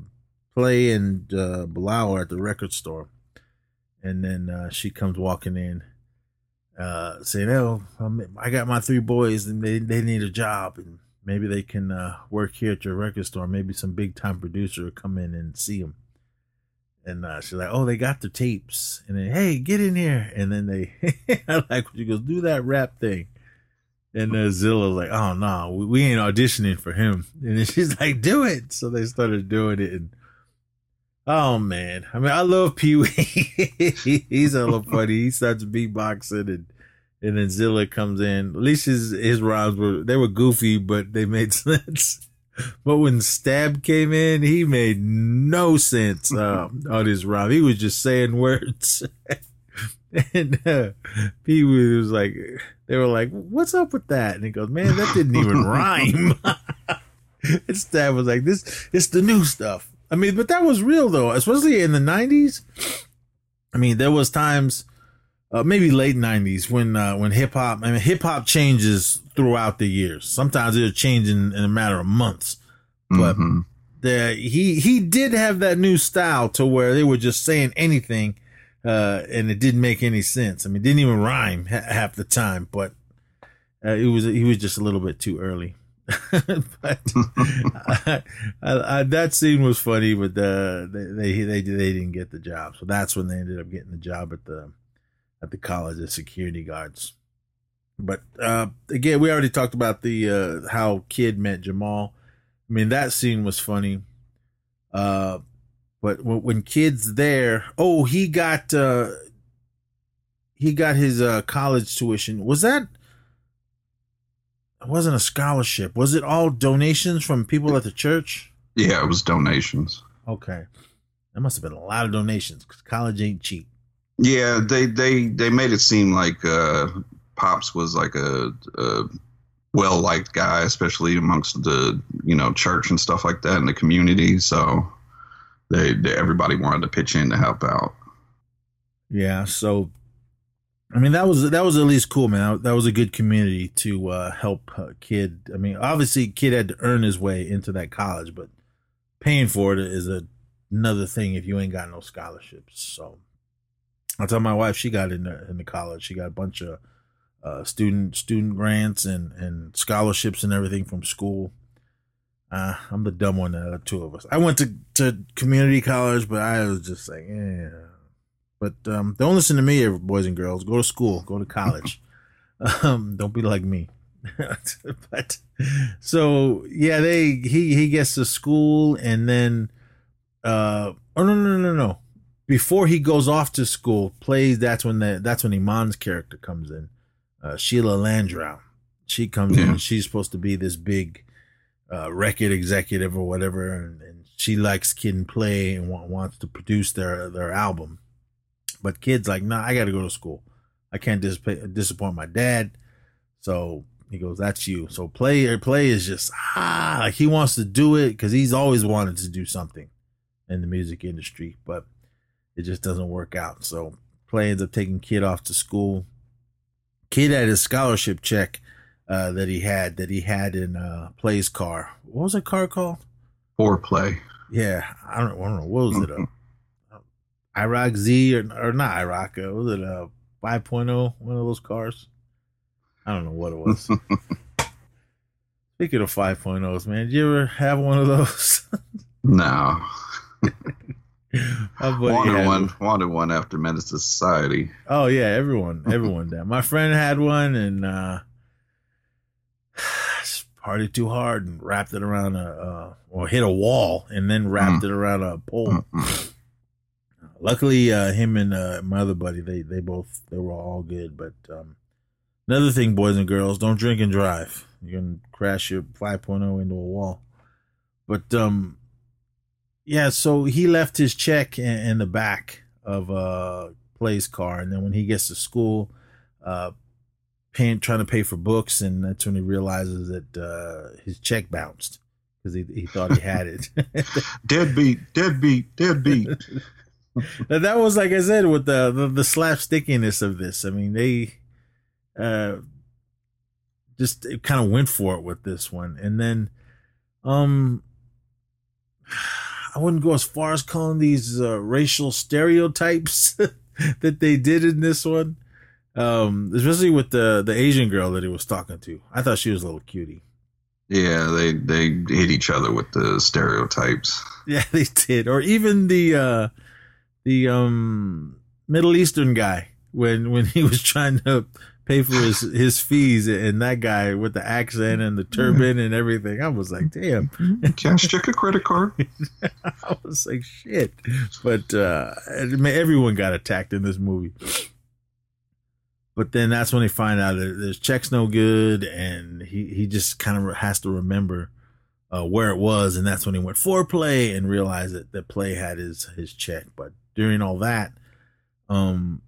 Play and uh, Bilal are at the record store, and then uh, she comes walking in, uh, saying, "Oh, I'm, I got my three boys and they they need a job and." Maybe they can uh, work here at your record store. Maybe some big time producer will come in and see them. And uh, she's like, "Oh, they got the tapes." And then, "Hey, get in here!" And then they, I like she goes, "Do that rap thing." And uh, Zilla's like, "Oh no, we, we ain't auditioning for him." And then she's like, "Do it!" So they started doing it. And oh man, I mean, I love Pee Wee. He's a little funny. He starts beatboxing, and and then Zilla comes in. At least his his rhymes were they were goofy, but they made sense. But when Stab came in, he made no sense uh, on his rhyme. He was just saying words. and uh, Pee Wee was like, they were like, "What's up with that?" And he goes, "Man, that didn't even rhyme." and Stab was like, "This, it's the new stuff." I mean, but that was real though, especially in the '90s. I mean, there was times, uh, maybe late '90s, when uh, when hip hop. I mean, hip hop changes throughout the years. Sometimes it'll change in, in a matter of months. But Mhm. the he he did have that new style to where they were just saying anything, uh, and it didn't make any sense. I mean, it didn't even rhyme ha- half the time. But uh, it was he was just a little bit too early. but I, I, I, that scene was funny, but uh, they, they they they didn't get the job, so that's when they ended up getting the job at the at the college as security guards. But uh, again, we already talked about the uh, how Kid met Jamal. I mean, that scene was funny. Uh, but when, when Kid's there, oh, he got uh, he got his uh, college tuition. Was that? It wasn't a scholarship. Was it all donations from people at the church? Yeah, it was donations. Okay, that must have been a lot of donations because college ain't cheap. Yeah, they they they made it seem like uh, Pops was like a, a well liked guy, especially amongst the you know church and stuff like that in the community. So they, they everybody wanted to pitch in to help out. Yeah, so I mean that was that was at least cool, man. That, was a good community to uh, help uh, kid. I mean, obviously, kid had to earn his way into that college, but paying for it is a, another thing if you ain't got no scholarships. So I tell my wife she got in the, in the college. She got a bunch of uh, student student grants and and scholarships and everything from school. Uh, I'm the dumb one out of the two of us. I went to to community college, but I was just like, yeah. But um, don't listen to me, boys and girls. Go to school. Go to college. um, don't be like me. but so yeah, they he he gets to school and then uh oh no no no no before he goes off to school plays that's when the that's when Iman's character comes in uh Sheila Landreaux she comes in Yeah. and she's supposed to be this big uh, record executive or whatever, and, and she likes Kid and Play and wa- wants to produce their their album. But Kid's like, nah, I got to go to school. I can't disappoint, disappoint my dad. So he goes, that's you. So play play is just ah, like he wants to do it because he's always wanted to do something in the music industry, but it just doesn't work out. So play ends up taking Kid off to school. Kid had his scholarship check uh, that he had that he had in uh, Play's car. What was that car called? Foreplay. Yeah, I don't, I don't know. What was it? A IROC Z or, or not IROC? Uh, was it a 5.0? One of those cars? I don't know what it was. Speaking of 5.0s, man, did you ever have one of those? No. My buddy wanted one. Wanted one after Menace Society. Oh yeah, everyone, everyone did. My friend had one and uh partied too hard and wrapped it around a uh, or hit a wall and then wrapped it around a pole. Luckily, uh, him and uh, my other buddy, they they both they were all good. But um, another thing, boys and girls, don't drink and drive. You're gonna crash your 5.0 into a wall. But um, yeah, so he left his check in, in the back of uh Play's car, and then when he gets to school, uh, paying trying to pay for books, and that's when he realizes that uh his check bounced because he he thought he had it. Deadbeat, deadbeat, deadbeat. That was like I said with the, the the slapstickiness of this. I mean, they uh just kind of went for it with this one, and then um I wouldn't go as far as calling these uh, racial stereotypes that they did in this one. Um, especially with the the Asian girl that he was talking to. I thought she was a little cutie. Yeah, they they hit each other with the stereotypes. Yeah, they did. Or even the uh the um Middle Eastern guy when when he was trying to pay for his his fees and that guy with the accent and the turban and everything. I was like, damn. Cash check a credit card. I was like, shit. But uh everyone got attacked in this movie. But then that's when they find out that his check's no good, and he he just kind of has to remember uh, where it was, and that's when he went for play and realized that that play had his his check. But during all that, um,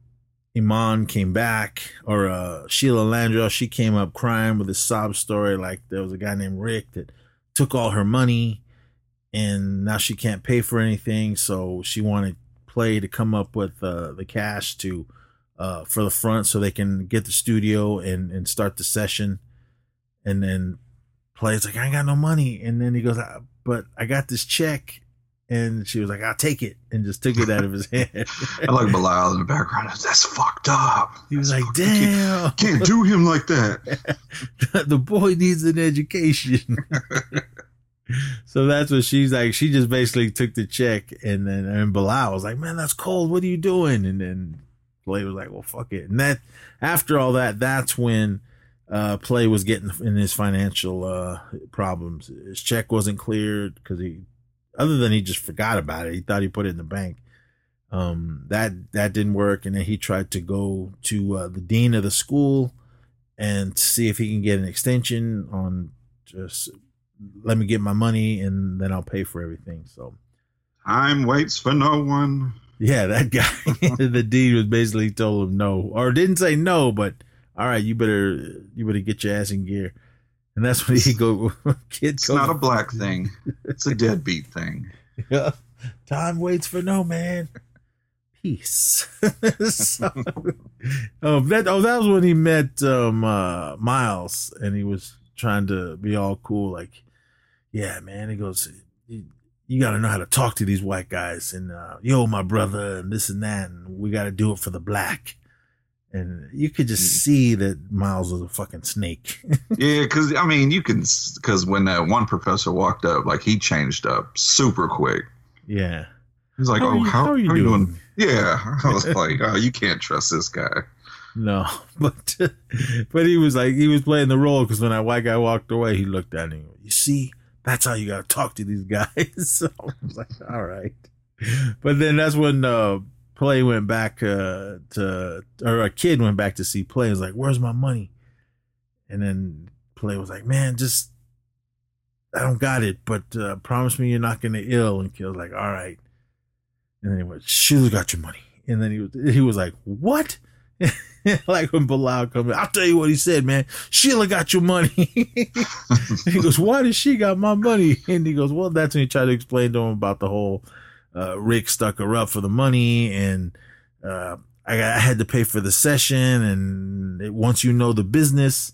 Iman came back, or uh, Sheila Landrell, she came up crying with a sob story like there was a guy named Rick that took all her money, and now she can't pay for anything, so she wanted play to come up with uh, the cash to uh, for the front so they can get the studio and and start the session, and then Play plays like I ain't got no money, and then he goes, "Ah, but I got this check, and she was like, I'll take it, and just took it out of his hand. I like Bilal in the background. That's fucked up. He was like, damn, Can't do him like that. the boy needs an education. so that's what she's like. She just basically took the check, and then and Bilal was like, "Man, that's cold. What are you doing?" And then Play was like, "Well, fuck it." And that after all that, that's when uh, Play was getting in his financial uh, problems. His check wasn't cleared because he, other than he just forgot about it. He thought he put it in the bank. Um, that that didn't work, and then he tried to go to uh, the dean of the school and see if he can get an extension on just let me get my money and then I'll pay for everything. So Time waits for no one. yeah, that guy, the dean was basically told him no, or didn't say no, but all right, you better you better get your ass in gear. And that's when he go kid. It's not a black thing. It's a deadbeat thing. Yeah. Time waits for no man. Peace. so, oh, that oh, that was when he met um uh Miles and he was trying to be all cool, like, yeah, man. He goes, you, you gotta know how to talk to these white guys and uh, yo, my brother, and this and that, and we gotta do it for the black. And you could just see that Miles was a fucking snake. Yeah, because I mean, you can because when that one professor walked up, like he changed up super quick. yeah. He's like, How "Oh, you- how, how are you how you doing? doing?" Yeah, I was like, "Oh, you can't trust this guy." No, but but he was like he was playing the role because when that white guy walked away, he looked at him. You see, that's how you got to talk to these guys. so I was like, all right. But then that's when uh, play went back uh, to, or a kid went back to see play. He was like, "Where's my money?" And then play was like, "Man, just I don't got it, but uh, promise me you're not gonna ill. And Kid's like, all right. And then he went, Sheila got your money. And then he was he was like, what? like when Bilal come in, I'll tell you what he said, man. Sheila got your money. he goes, why did she got my money? And he goes, well, that's when he tried to explain to him about the whole uh, Rick stuck her up for the money and uh, I, got, I had to pay for the session. And it, once you know the business,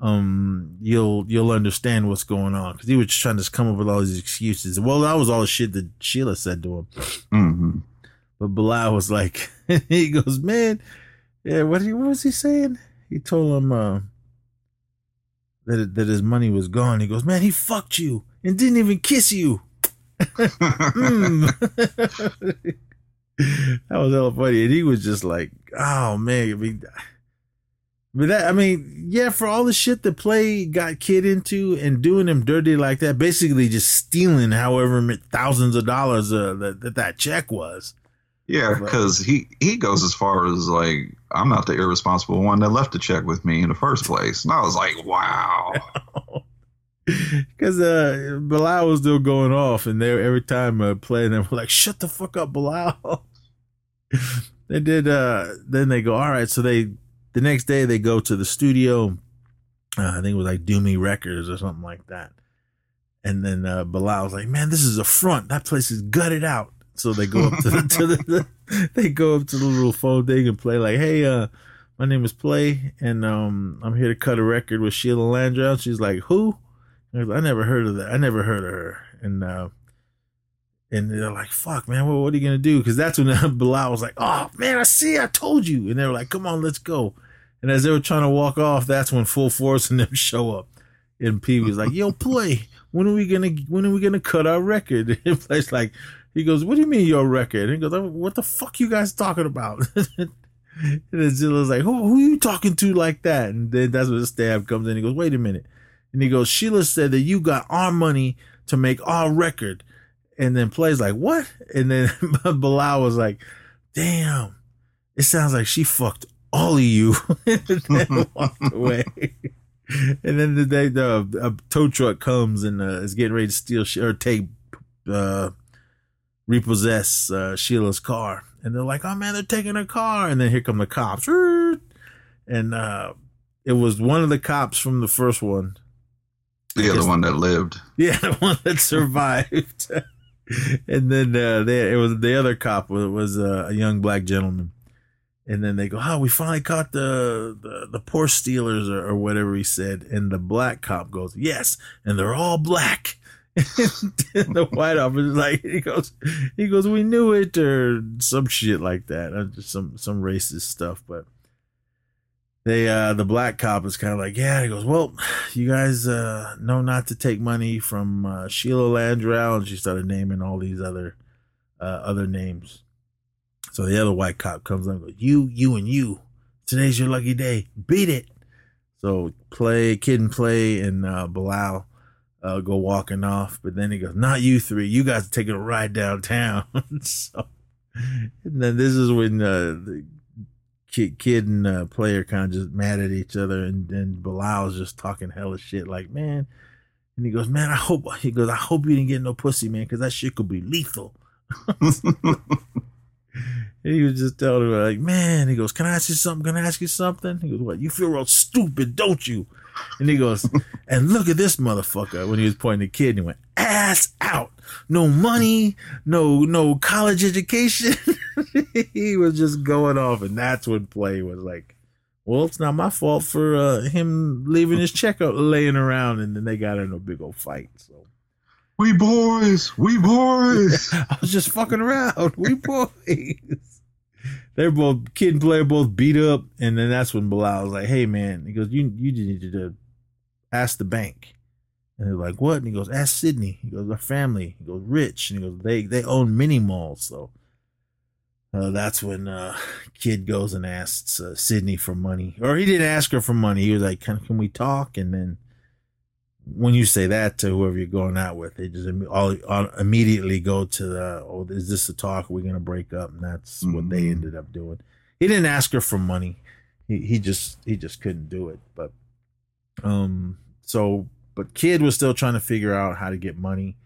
um, you'll you'll understand what's going on because he was just trying to come up with all these excuses. Well, that was all the shit that Sheila said to him. Mm-hmm. But Bilal was like, he goes, man, yeah, what, he, what was he saying? He told him uh, that that his money was gone. He goes, man, he fucked you and didn't even kiss you. Mm. that was hella funny, and he was just like, oh man, I mean. But that, I mean, yeah, for all the shit that Play got Kid into and doing him dirty like that, basically just stealing however thousands of dollars uh, that, that that check was. Yeah, because he he goes as far as like I'm not the irresponsible one that left the check with me in the first place, and I was like, wow. Because uh, Bilal was still going off, and they every time uh, playing, they were like, "Shut the fuck up, Bilal." they did. Uh, then they go, "All right." So they the next day they go to the studio. Uh, I think it was like Doomy Records or something like that. And then uh, Bilal was like, "Man, this is a front. That place is gutted out." So they go up to the, to the they go up to the little phone thing and play like, "Hey, uh, my name is Play, and um, I'm here to cut a record with Sheila Landrell." She's like, "Who?" I never heard of that. I never heard of her. And uh, and they're like, "Fuck, man, well, what are you gonna do?" Because that's when Bilal was like, "Oh man, I see, I told you." And they were like, "Come on, let's go." And as they were trying to walk off, that's when Full Force and them show up. And P was like, "Yo, play. When are we gonna When are we gonna cut our record?" And Play's like, he goes, "What do you mean your record?" And he goes, "What the fuck you guys talking about?" and Zilla's like, "Who who are you talking to like that?" And then that's when the stab comes in. He goes, "Wait a minute." And he goes, Sheila said that you got our money to make our record. And then Play's like, what? And then Bilal was like, damn, it sounds like she fucked all of you. and then walked away. and then the day the a tow truck comes and uh, is getting ready to steal or take, uh, repossess uh, Sheila's car. And they're like, oh man, they're taking her car. And then here come the cops. And uh, it was one of the cops from the first one the other one that lived. Yeah, the one that survived. and then uh, they, it was the other cop was, was uh, a young black gentleman. And then they go, "Oh, we finally caught the the, the poor stealers or, or whatever he said." And the black cop goes, "Yes, and they're all black." and the white officer like he goes, he goes, "We knew it," or some shit like that, uh, just some some racist stuff. But they uh the black cop is kind of like yeah he goes well you guys uh know not to take money from uh, sheila landrell and she started naming all these other uh other names. So the other white cop comes up and goes you you and you. Today's your lucky day. Beat it. So play kid and play and uh bilal uh go walking off but then he goes not you three. You guys are taking a ride downtown. So and then this is when uh the kid, kid and uh, player kind of just mad at each other, and then Bilal's just talking hella shit, like man. And he goes, man, I hope he goes, I hope you didn't get no pussy, man, because that shit could be lethal. he was just telling her, like, man, he goes, can I ask you something? Can I ask you something? He goes, what? You feel real stupid, don't you? And he goes, and look at this motherfucker when he was pointing the kid and he went, ass out. No money, no, no college education. he was just going off. And that's when play was like, well, it's not my fault for uh, him leaving his check checkup laying around. And then they got in a big old fight. So we boys, we boys. I was just fucking around. We boys. They're both kid and player both beat up, and then that's when Bilal was like, "Hey man," he goes, "You you need to ask the bank." And they're like, "What?" And he goes, "Ask Sydney." He goes, "Our family." He goes, "Rich." And he goes, "They they own mini malls." So uh, that's when uh, kid goes and asks uh, Sydney for money, or he didn't ask her for money. He was like, "Can can we talk?" And then when you say that to whoever you're going out with, they just all, all immediately go to the, oh, is this a talk? We're we going to break up? And that's mm-hmm. what they mm-hmm. ended up doing. He didn't ask her for money. He, he just, he just couldn't do it. But, um, so but Kid was still trying to figure out how to get money.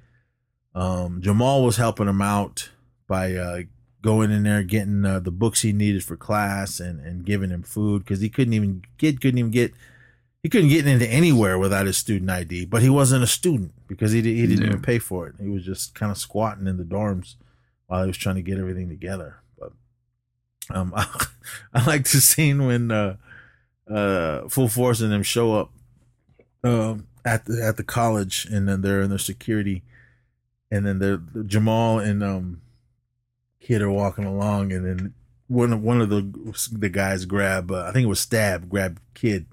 Um, Jamal was helping him out by uh, going in there, getting uh, the books he needed for class, and and giving him food because he couldn't even get couldn't even get he couldn't get into anywhere without his student ID. But he wasn't a student because he he didn't Yeah. even pay for it. He was just kind of squatting in the dorms while he was trying to get everything together. But um, I, I like the scene when uh, uh, Full Force and them show up um, at the at the college, and then they're in their security, and then they're Jamal and um, Kid are walking along, and then one of one of the the guys grab uh, I think it was Stab grab Kid,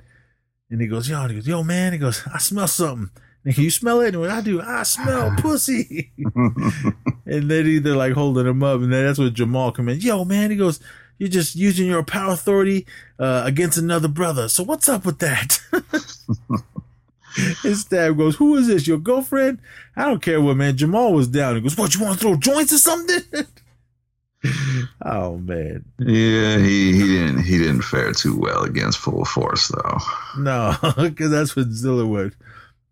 and he goes yo he goes yo man he goes I smell something. And he, you smell it? And when I do, I smell pussy. and then either like holding him up, and then that's when Jamal come in. Yo, man, he goes, "You're just using your power authority uh, against another brother. So what's up with that?" His stab goes, "Who is this? Your girlfriend?" I don't care what, man. Jamal was down. He goes, "What? You want to throw joints or something?" oh man, Yeah, he, he didn't he didn't fare too well against full force though. no, because that's what Zilla would.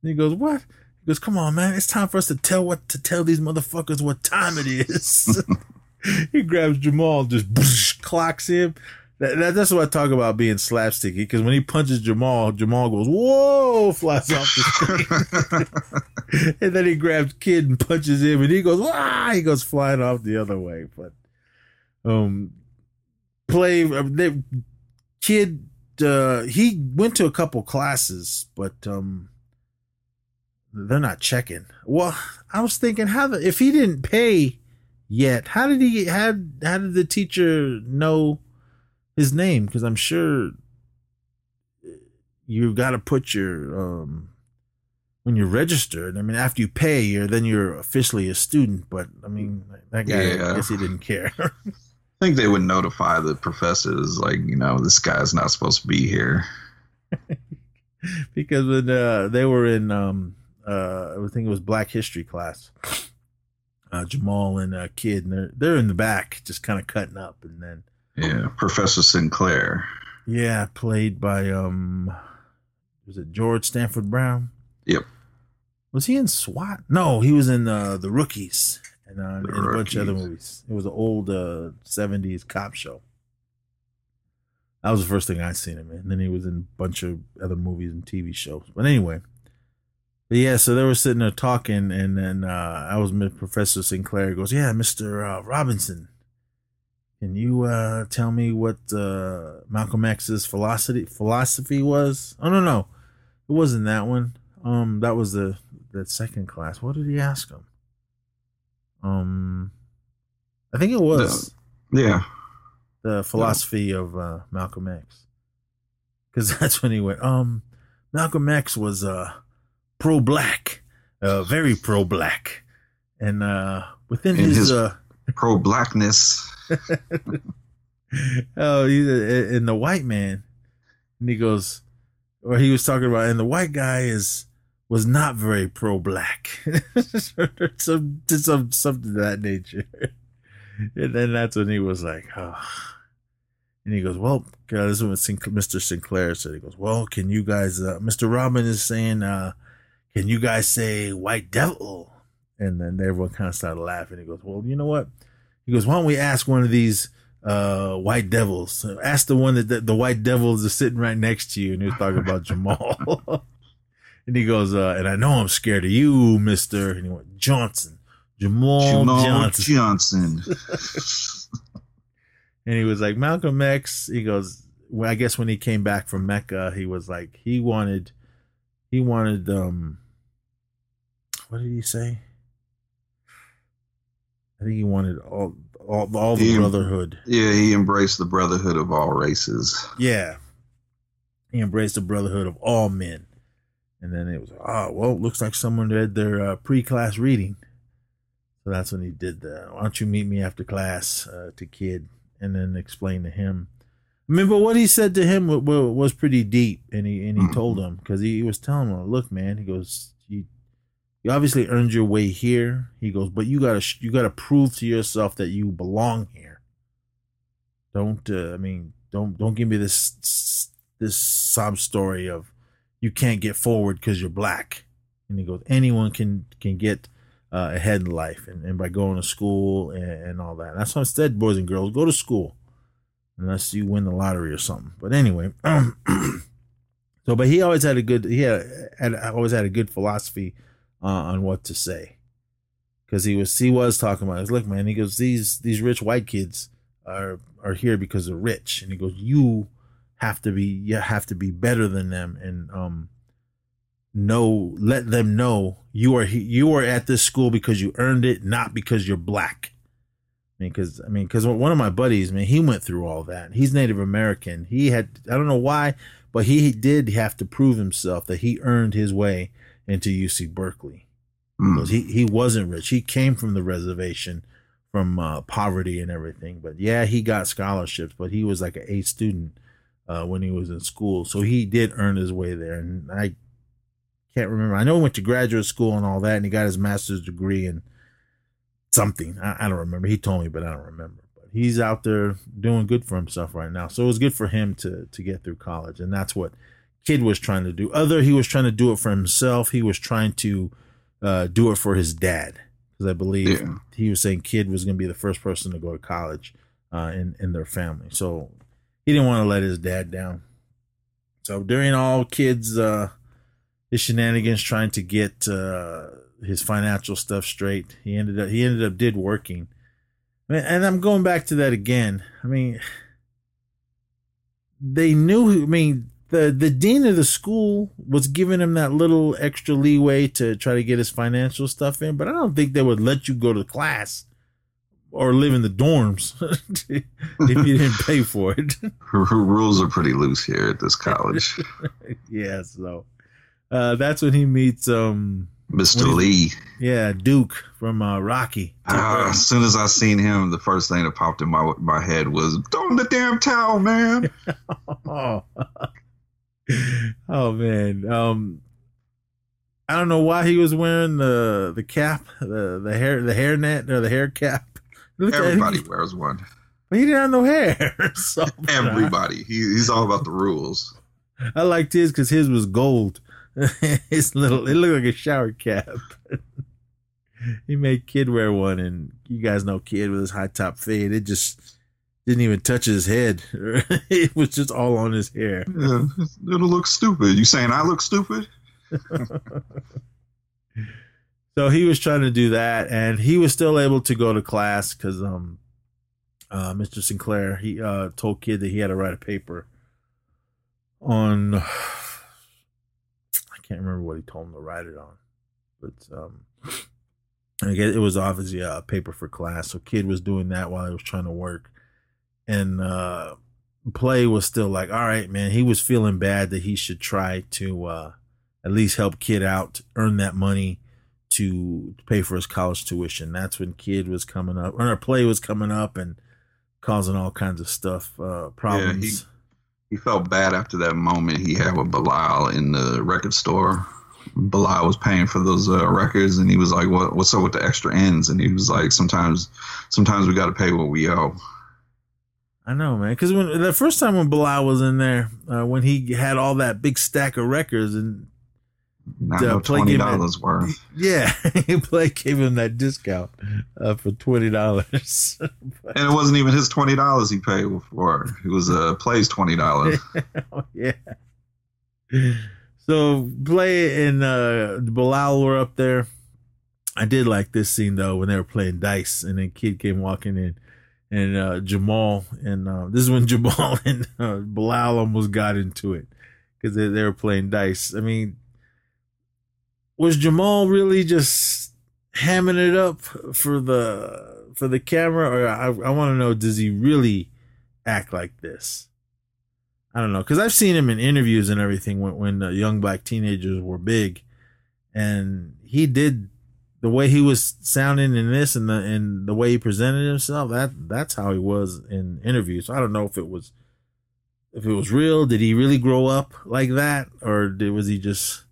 He goes, "What?" He goes, "Come on, man. It's time for us to tell what to tell these motherfuckers what time it is." he grabs Jamal, just boosh, clocks him. That, that, that's what I talk about being slapsticky. Because when he punches Jamal, Jamal goes, "Whoa!" flies off the screen, and then he grabs Kid and punches him, and he goes, "Ah!" He goes flying off the other way. But um, play uh, they, Kid. Uh, he went to a couple classes, but um, they're not checking. Well, I was thinking how the if he didn't pay yet, how did he how how did the teacher know his name? Because I'm sure you've got to put your um when you're registered. I mean, after you pay, you're then you're officially a student. But I mean, that guy, I guess he didn't care. I think they would notify the professors, like, you know, this guy's not supposed to be here. because when uh, they were in um uh I think it was Black History class, uh, Jamal and a Kid, and they're they're in the back just kind of cutting up, and then Yeah, Professor Sinclair. yeah, played by um was it George Stanford Brown? Yep. Was he in SWAT? No, he was in uh, the Rookies and, uh, The and a bunch of other movies. It was an old uh, '70s cop show. That was the first thing I seen him in. then he was in a bunch of other movies and TV shows. But anyway, but yeah. So they were sitting there talking, and then uh, I was with Professor Sinclair. Goes, yeah, Mister uh, Robinson. Can you uh, tell me what uh, Malcolm X's philosophy philosophy was? Oh no, no, it wasn't that one. Um, that was the that second class. What did he ask him? Um, I think it was Yeah. the philosophy of uh, Malcolm X, because that's when he went. Um, Malcolm X was uh pro black, uh, very pro black, and uh within In his, his- uh Pro blackness. oh, he's a, and the white man, and he goes, or he was talking about, and the white guy is was not very pro black, some some something to that nature, and then that's when he was like, oh. And he goes, well, God, this is what Mr. Sinclair said. He goes, well, can you guys, uh, Mr. Robin is saying, uh, can you guys say white devil? And then everyone kind of started laughing. He goes, well, you know what? He goes, why don't we ask one of these uh, white devils? Ask the one that the, the white devils are sitting right next to you. And he was talking about Jamal. and he goes, uh, and I know I'm scared of you, Mister. And he went, Johnson, Jamal, Jamal Johnson. Johnson. And he was like, Malcolm X, he goes, well, I guess when he came back from Mecca, he was like, he wanted, he wanted, um, what did he say? I think he wanted all, all, all the He- brotherhood. yeah, he embraced the brotherhood of all races. Yeah. He embraced the brotherhood of all men. And then it was, oh, well, looks like someone read their uh, pre class reading. So that's when he did the, why don't you meet me after class uh, to kid and then explain to him. Remember what he said to him wa- wa- was pretty deep. And he, and he told him, because he, he was telling him, look, man, he goes, you, you obviously earned your way here. He goes, but you gotta, you gotta prove to yourself that you belong here. Don't, uh, I mean, don't, don't give me this, this sob story of you can't get forward because you're black. And he goes, anyone can can get uh, ahead in life, and, and by going to school and, and all that. That's why I said, boys and girls, go to school, unless you win the lottery or something. But anyway, so but he always had a good he had, had always had a good philosophy uh, on what to say because he was he was talking about. It. Look, man, he goes these these rich white kids are are here because they're rich, and he goes you have to be you have to be better than them and um know let them know you are you are at this school because you earned it not because you're black I mean because I mean because one of my buddies man he went through all that he's Native American he had I don't know why but he did have to prove himself that he earned his way into UC Berkeley Mm. he he wasn't rich he came from the reservation from uh, poverty and everything but yeah he got scholarships but he was like an A student uh, when he was in school. So he did earn his way there. And I can't remember. I know he went to graduate school and all that, and he got his master's degree in something. I, I don't remember. He told me, but I don't remember. But he's out there doing good for himself right now. So it was good for him to to get through college, and that's what Kid was trying to do. Other, he was trying to do it for himself. He was trying to uh, do it for his dad because I believe Yeah. he was saying Kid was going to be the first person to go to college uh, in in their family. So he didn't want to let his dad down. So during all kids uh his shenanigans trying to get uh his financial stuff straight, he ended up he ended up did working. I mean, And I'm going back to that again. I mean they knew I mean the the dean of the school was giving him that little extra leeway to try to get his financial stuff in, but I don't think they would let you go to class or live in the dorms if you didn't pay for it. Rules are pretty loose here at this college. yeah, so uh, that's when he meets um Mr. Lee. Yeah, Duke from uh, Rocky. Ah, as soon as I seen him, the first thing that popped in my my head was throw him the damn towel, man. oh. oh man. Um I don't know why he was wearing the the cap, the the hair the hairnet or the hair cap. Everybody wears one. But he didn't have no hair. so Everybody. He, he's all about the rules. I liked his because his was gold. his little, it looked like a shower cap. he made Kid wear one, and you guys know Kid with his high top fade. It just didn't even touch his head. it was just all on his hair. Yeah, it'll look stupid. You saying I look stupid? So he was trying to do that, and he was still able to go to class because um, uh, Mr. Sinclair he uh told Kid that he had to write a paper on. I can't remember what he told him to write it on, but um, I guess it was obviously a paper for class. So Kid was doing that while he was trying to work, and uh, Play was still like, all right, man. He was feeling bad that he should try to uh, at least help Kid out, earn that money to pay for his college tuition. That's when Kid was coming up, or Play was coming up and causing all kinds of stuff, uh, problems. Yeah, he, he felt bad after that moment he had with Bilal in the record store. Bilal was paying for those uh, records, and he was like, "What? What's up with the extra ends?" And he was like, "Sometimes, sometimes we got to pay what we owe." I know, man. Because when the first time when Bilal was in there, uh, when he had all that big stack of records, and Not uh, no twenty dollars worth. yeah, Play gave him that discount uh, for twenty dollars. And it wasn't even his twenty dollars he paid for. It was uh, Play's twenty dollars. yeah. So Play and uh, Bilal were up there. I did like this scene though when they were playing dice, and then Kid came walking in, and uh, Jamal and uh, this is when Jamal and uh, Bilal almost got into it because they, they were playing dice. I mean, was Jamal really just hamming it up for the for the camera, or I, I want to know does he really act like this? I don't know because I've seen him in interviews and everything when when young black teenagers were big, and he did the way he was sounding in this and the and the way he presented himself. That that's how he was in interviews. I don't know if it was if it was real. Did he really grow up like that, or did, was he just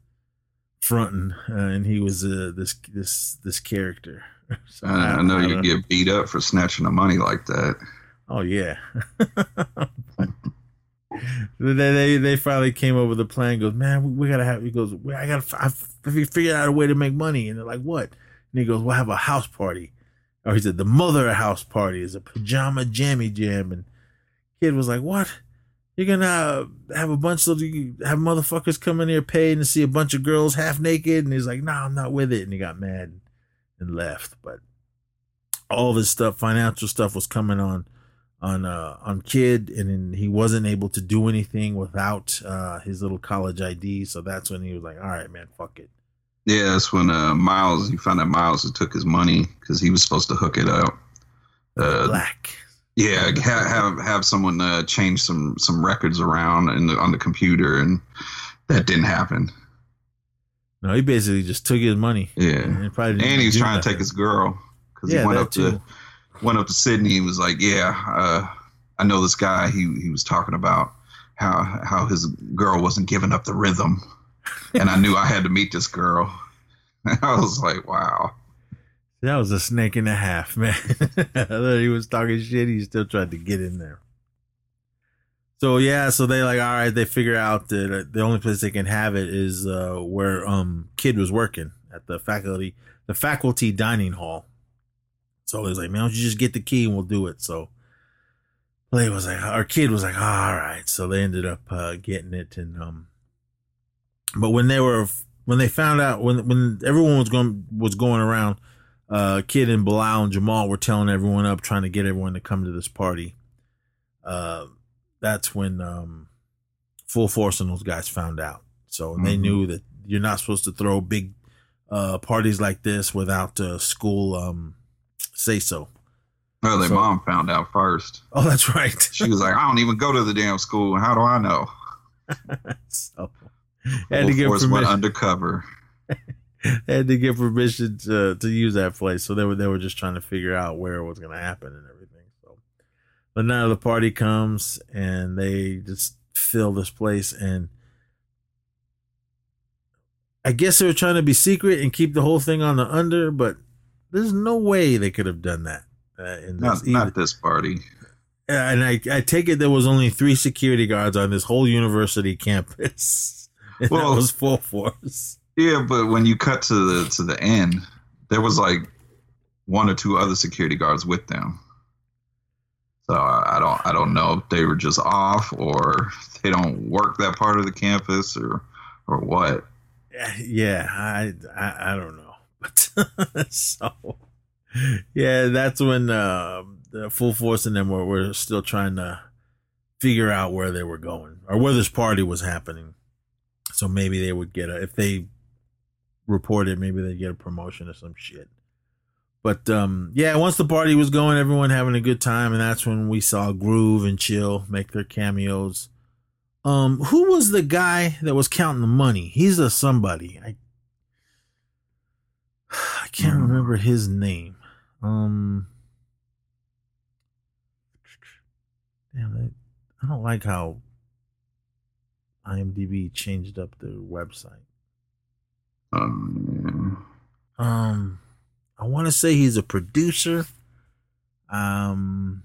fronting uh, and he was uh, this this this character? So, I, I know I you get beat up for snatching the money like that. Oh yeah. They, they they finally came up with a plan. Goes, man, we, we gotta have. He goes, I gotta. I figured out a way to make money. And they're like, what? And he goes, we'll have a house party. Or he said, the mother house party is a pajama jammy jam. And kid was like, what? You're gonna have a bunch of have motherfuckers come in here paying to see a bunch of girls half naked, and he's like, "No, nah, I'm not with it," and he got mad and left. But all this stuff, financial stuff, was coming on on uh, on kid, and then he wasn't able to do anything without uh, his little college ID. So that's when he was like, "All right, man, fuck it." Yeah, that's when uh, Miles. You found out Miles took his money because he was supposed to hook it up. Uh, Black. Yeah, have have, have someone uh, change some some records around in the, on the computer, and that didn't happen. No, he basically just took his money. Yeah, and, and he was trying to take his girl because yeah, he went up too. to went up to Sydney and was like, "Yeah, uh, I know this guy. He he was talking about how how his girl wasn't giving up the rhythm, and I knew I had to meet this girl." I was like, "Wow." That was a snake and a half, man. I thought he was talking shit. He still tried to get in there. So yeah, so they like, all right, they figure out that uh, the only place they can have it is uh, where um kid was working at the faculty the faculty dining hall. So he's like, man, don't you just get the key and we'll do it. So Play was like, our kid was like, all right. So they ended up uh, getting it, and um, but when they were when they found out when when everyone was going was going around uh, Kid and Bilal and Jamal were telling everyone up, trying to get everyone to come to this party. Uh, that's when um, Full Force and those guys found out. So mm-hmm. they knew that you're not supposed to throw big uh, parties like this without uh, school um, say so. Well, their so, mom found out first. Oh, that's right. she was like, "I don't even go to the damn school. How do I know?" so, had to get permission. went undercover. had to get permission to to use that place. So they were they were just trying to figure out where it was going to happen and everything. So, but now the party comes and they just fill this place and. I guess they were trying to be secret and keep the whole thing on the under, but there's no way they could have done that. Uh, in this, not, not this party. And I, I take it there was only three security guards on this whole university campus. Well, that was full force. Yeah, but when you cut to the to the end, there was like one or two other security guards with them. So I, I don't I don't know if they were just off or they don't work that part of the campus or or what. Yeah, I I, I don't know, but so yeah, that's when uh, the full force and them were, were still trying to figure out where they were going or where this party was happening. So maybe they would get a if they reported maybe they'd get a promotion or some shit. But um, yeah, once the party was going, everyone having a good time, and that's when we saw Groove and Chill make their cameos. Um, who was the guy that was counting the money? He's a somebody. I I can't hmm. remember his name. Um, damn, I don't like how IMDb changed up their website. Um, um, I want to say he's a producer. Um,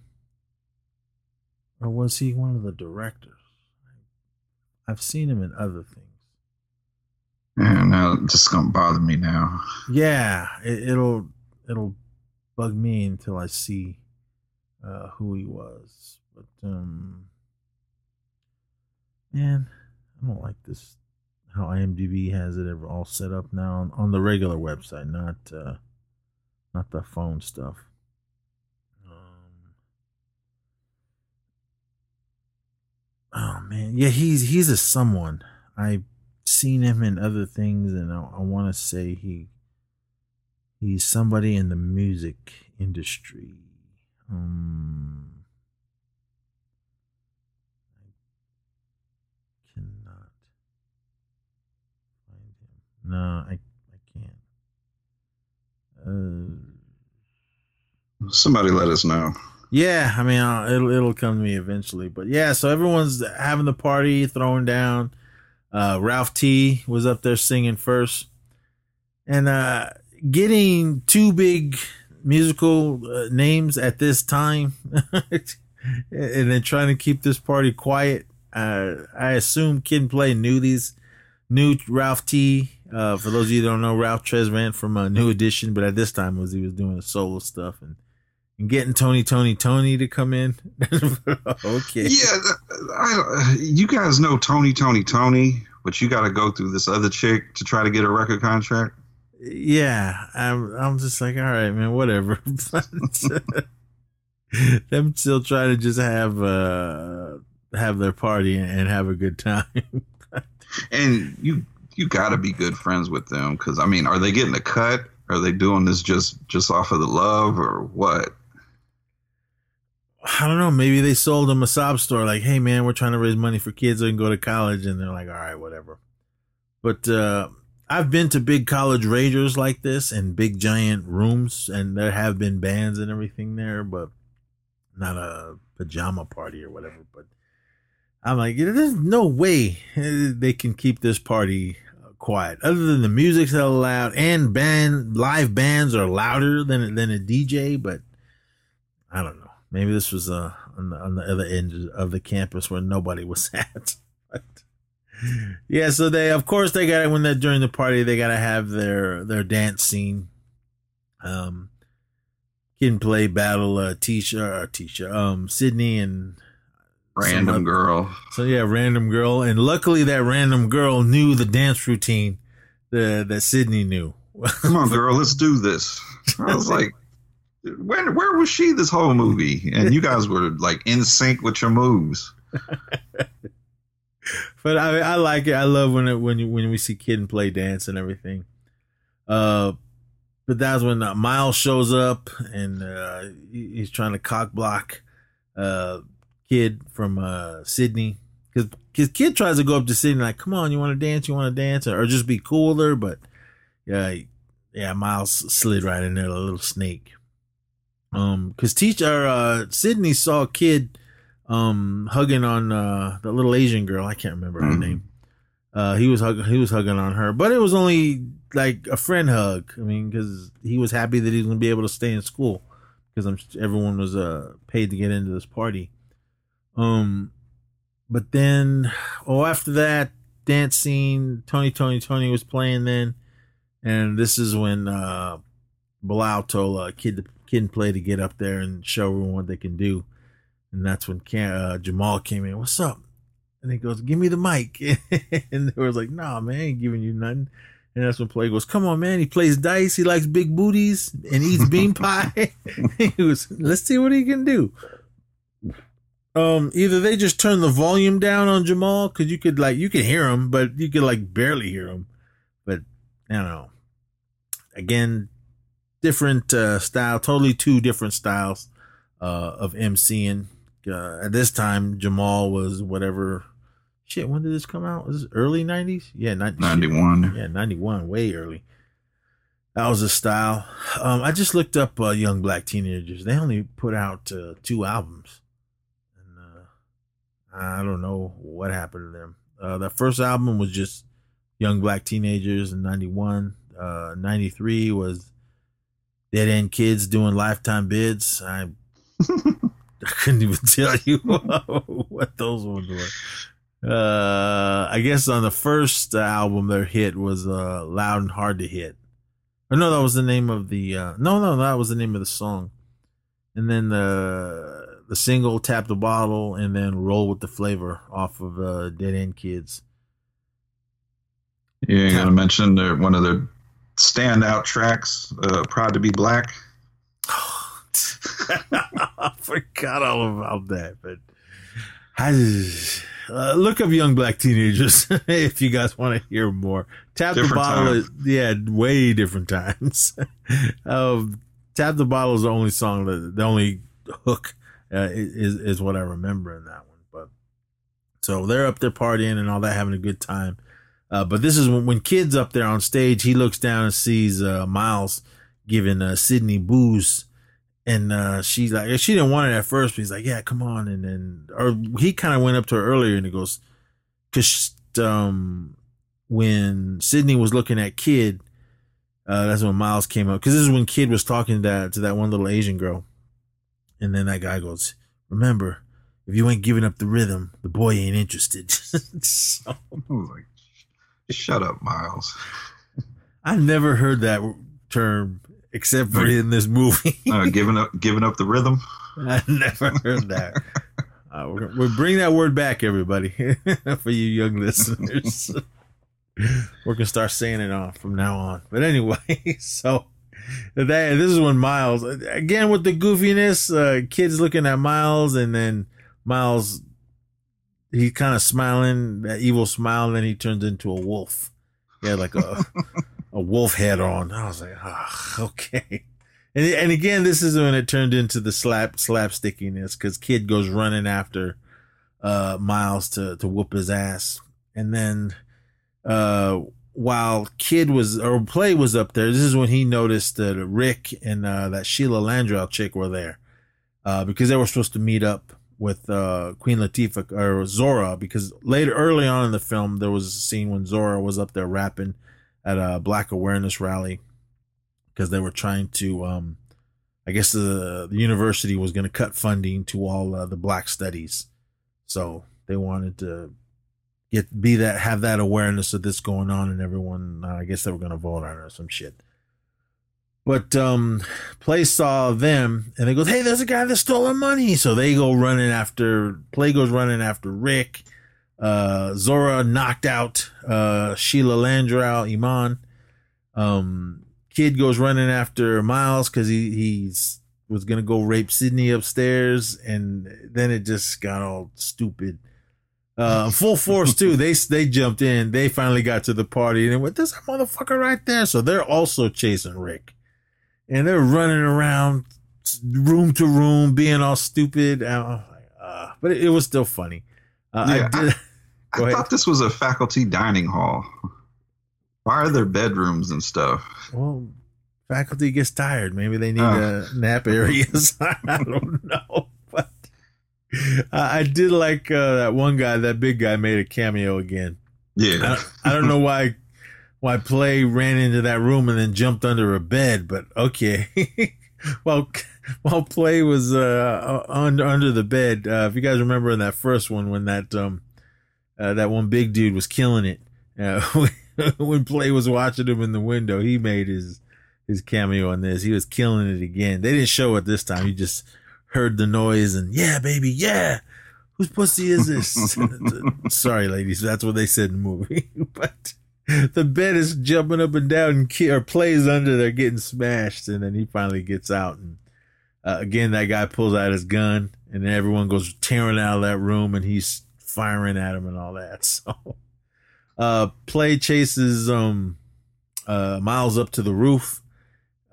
or was he one of the directors? I've seen him in other things. Yeah, now it's just gonna bother me now. Yeah, it, it'll it'll bug me until I see uh, who he was. But um, man, I don't like this how IMDb has it all set up now on, on the regular website, not uh, not the phone stuff. Um, oh man, yeah, he's he's a someone. I've seen him in other things, and I, I want to say he He's somebody in the music industry. Um, I cannot find him. No, I I can't. Uh, Somebody let us know. Yeah, I mean, I'll, it'll it'll come to me eventually. But yeah, so everyone's having the party, throwing down. Uh, Ralph T was up there singing first, and uh, getting two big musical uh, names at this time and then trying to keep this party quiet uh, I assume Kid Play knew these, knew Ralph T. Uh, for those of you who don't know, Ralph Tresvant from a New Edition, but at this time was he was doing the solo stuff and and getting Tony, Tony, Tony to come in. okay. Yeah, I, you guys know Tony, Tony, Tony, but you got to go through this other chick to try to get a record contract. Yeah, I'm. I'm just like, all right, man, whatever. them still trying to just have uh have their party and have a good time. and you you got to be good friends with them because I mean, are they getting a cut? Are they doing this just just off of the love or what? I don't know. Maybe they sold them a sob store. Like, hey man, we're trying to raise money for kids so can go to college, and they're like, all right, whatever. But uh, I've been to big college ragers like this and big giant rooms, and there have been bands and everything there, but not a pajama party or whatever. But I'm like, there's no way they can keep this party quiet. Other than the music's that loud and band live bands are louder than than a DJ, but I don't know. Maybe this was uh, on, the, on the other end of the campus where nobody was at. but, yeah, so they of course they got it when they're during the party they got to have their their dance scene. Um, Kid Play battle uh, Tisha or Tisha um Sydney and random girl. So yeah, random girl, and luckily that random girl knew the dance routine that that Sydney knew. Come on, girl, let's do this. I was like, when where was she this whole movie? And you guys were like in sync with your moves. but I I like it. I love when it when you, when we see Kid and Play dance and everything. Uh, but that's when uh, Miles shows up and uh, he's trying to cock block uh Kid from uh Sydney because his kid tries to go up to Sydney like, "Come on, you want to dance? You want to dance?" or just be cool with. But yeah, yeah, Miles slid right in there, a little snake. Um, cause teacher, uh, Sydney saw a kid, um, hugging on, uh, the little Asian girl. I can't remember her mm-hmm. name. Uh, he was hugging, he was hugging on her, but it was only like a friend hug. I mean, cause he was happy that he was going to be able to stay in school because I'm, everyone was, uh, paid to get into this party. Um, but then, oh, after that dance scene, Tony, Tony, Tony was playing then. And this is when, uh, Bilal told uh, Kid kid and play to get up there and show everyone what they can do. And that's when uh, Jamal came in. What's up? And he goes, "Give me the mic." and they was like, "Nah, man, I ain't giving you nothing." And that's when Play goes, "Come on, man. He plays dice. He likes big booties and eats bean pie." he was, "Let's see what he can do." Um, either they just turned the volume down on Jamal because you could like you could hear him, but you could like barely hear him. But I don't know. Again, different uh, style, totally two different styles uh, of MCing. Uh, at this time, Jamal was whatever. Shit, when did this come out? Was this early nineties? Yeah, 90, 91. Yeah, ninety one, way early. That was a style. Um, I just looked up uh, Young Black Teenagers. They only put out uh, two albums, I don't know what happened to them. Uh, the first album was just Young Black Teenagers in '91. '93 was dead end kids doing lifetime bids. I, I couldn't even tell you what those ones were. Uh, I guess on the first album, their hit was uh, "Loud and Hard to Hit." Or no, that was the name of the. Uh, no, no, that was the name of the song. And then the the single "Tap the Bottle" and then "Roll with the Flavor" off of uh, Dead End Kids. Yeah, you gotta mention their one of their standout tracks, uh, Proud to be Black. I forgot all about that, but I just, uh, look up Young Black Teenagers if you guys want to hear more. Tap different the bottle, is, yeah, way different times. um, Tap the bottle is the only song that the only hook uh, is is what I remember in that one. But so they're up there partying and all that, having a good time. Uh, but this is when, when kids up there on stage, he looks down and sees uh, Miles giving uh, Sydney booze, and uh, she's like, she didn't want it at first, but he's like, yeah, come on, and then or he kind of went up to her earlier and he goes, because um, when Sydney was looking at Kid, uh, that's when Miles came up because this is when Kid was talking to that to that one little Asian girl, and then that guy goes, remember, if you ain't giving up the rhythm, the boy ain't interested. so, I was like, shut up, Miles. I never heard that term except for in this movie. uh, giving up, giving up the rhythm. I never heard that. Uh, we're, we're bring that word back, everybody, for you young listeners. we're gonna start saying it on from now on. But anyway, so that this is when Miles again with the goofiness, uh, kids looking at Miles, and then Miles he kind of smiling that evil smile, and then he turns into a wolf. Had like a a wolf head on. I was like, oh, okay. And, and again, this is when it turned into the slap slapstickiness because Kid goes running after uh, Miles to to whoop his ass, and then uh, while Kid was or Play was up there, this is when he noticed that Rick and uh, that Sheila Landreaux chick were there. Uh, because they were supposed to meet up with uh, Queen Latifah or Zora because later early on in the film there was a scene when Zora was up there rapping at a Black awareness rally because they were trying to um, I guess the, the university was going to cut funding to all uh, the black studies. So they wanted to get be that have that awareness of this going on and everyone uh, I guess they were going to vote on or some shit. But um Play saw them and they goes Hey, there's a guy that stole our money. So they go running after Play goes running after Rick. Uh Zora knocked out uh Sheila Landreaux, Iman. Um Kid goes running after Miles because he he's was gonna go rape sydney upstairs, and then it just got all stupid. Uh, full force too. They they jumped in. They finally got to the party and went, "There's a motherfucker right there." So they're also chasing Rick, and they're running around room to room, being all stupid. Uh, uh, but it, it, was still funny. Uh, yeah, I, did, I, I thought this was a faculty dining hall. Why are there bedrooms and stuff? Well, faculty gets tired. Maybe they need uh, nap areas. I don't know. I did like uh, that one guy, that big guy made a cameo again. Yeah. I, I don't know why why Play ran into that room and then jumped under a bed, but okay. well, while Play was uh, under under the bed, uh, if you guys remember in that first one when that um uh, that one big dude was killing it, uh, when Play was watching him in the window, he made his his cameo on this. He was killing it again. They didn't show it this time. He just heard the noise and yeah, baby, yeah. Whose pussy is this? Sorry, ladies, that's what they said in the movie. but the bed is jumping up and down and or plays under there, getting smashed, and then he finally gets out and. Uh, again, that guy pulls out his gun, and everyone goes tearing out of that room, and he's firing at him and all that. So, uh, play chases um, uh, Miles up to the roof,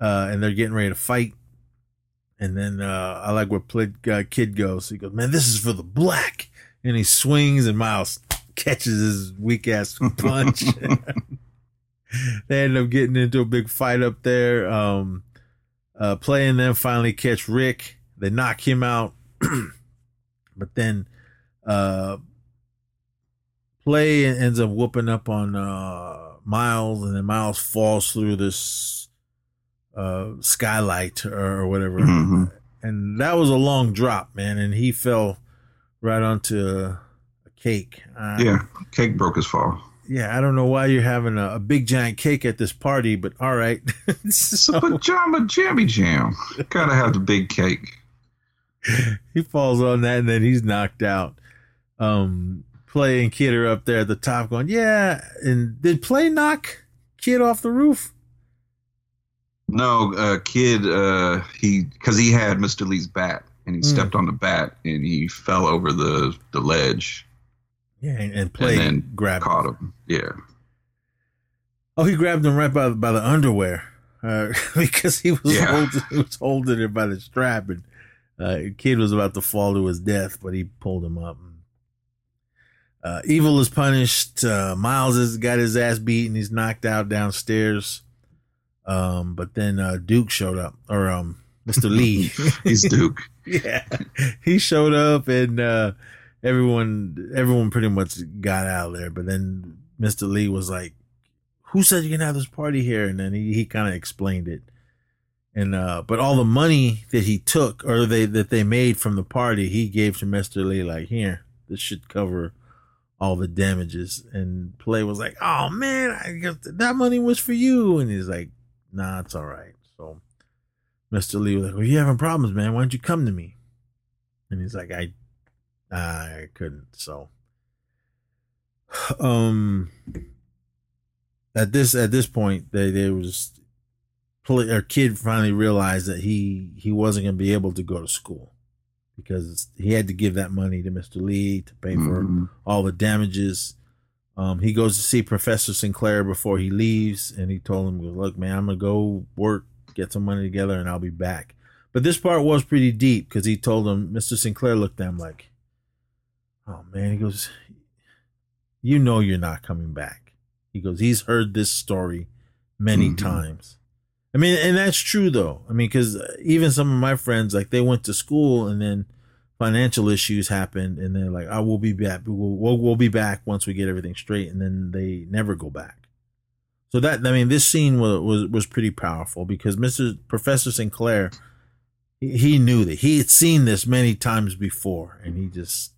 uh, and they're getting ready to fight. And then uh, I like where play, uh, kid goes. He goes, "Man, this is for the black," and he swings, and Miles catches his weak ass punch. they end up getting into a big fight up there. Um, uh, playing them finally catch Rick. They knock him out, but then uh, play ends up whooping up on uh, Miles, and then Miles falls through this uh, skylight or, or whatever, mm-hmm. and that was a long drop, man. And he fell right onto a, a cake. Uh, yeah, cake broke his fall. Yeah, I don't know why you're having a, a big giant cake at this party, but all right. so, it's a pajama jammy jam. Gotta have the big cake. he falls on that, and then he's knocked out. Um, Play and Kid are up there at the top going, yeah. And did Play knock Kid off the roof? No, uh, Kid, uh, he because he had Mr. Lee's bat and he mm. stepped on the bat and he fell over the the ledge. Yeah, and, and Play and then grabbed caught him. Yeah. Oh, he grabbed him right by by the underwear uh, because he was yeah. holding, he was holding it by the strap and uh, Kid was about to fall to his death, but he pulled him up. Uh, Evil is punished. Uh, Miles has got his ass beat and he's knocked out downstairs. Um, but then uh, Duke showed up, or um, Mr. Lee. he's Duke. yeah, he showed up, and uh, everyone, everyone pretty much got out of there. But then Mr. Lee was like, "Who said you can have this party here?" And then he he kind of explained it. And uh, but all the money that he took or they that they made from the party, he gave to Mister Lee. Like here, this should cover all the damages. And Play was like, "Oh man, I guess that money was for you." And he's like, "Nah, it's all right." So Mister Lee was like, "Well, you having problems, man? Why don't you come to me?" And he's like, "I, I couldn't." So, um, at this at this point, they there was our kid finally realized that he he wasn't going to be able to go to school because he had to give that money to Mr. Lee to pay for Mhm. all the damages. Um, he goes to see Professor Sinclair before he leaves, and he told him, "Look, man, I'm gonna go work, get some money together, and I'll be back." But this part was pretty deep because he told him, Mr. Sinclair looked at him like, "Oh man," he goes, "You know you're not coming back." He goes, "He's heard this story many Mhm. times." I mean, and that's true though. I mean, because even some of my friends, like they went to school and then financial issues happened, and they're like, "I will be back. We'll, we'll we'll be back once we get everything straight," and then they never go back. So that I mean, this scene was was, was pretty powerful because Mister Professor Sinclair, he, he knew that he had seen this many times before, and he just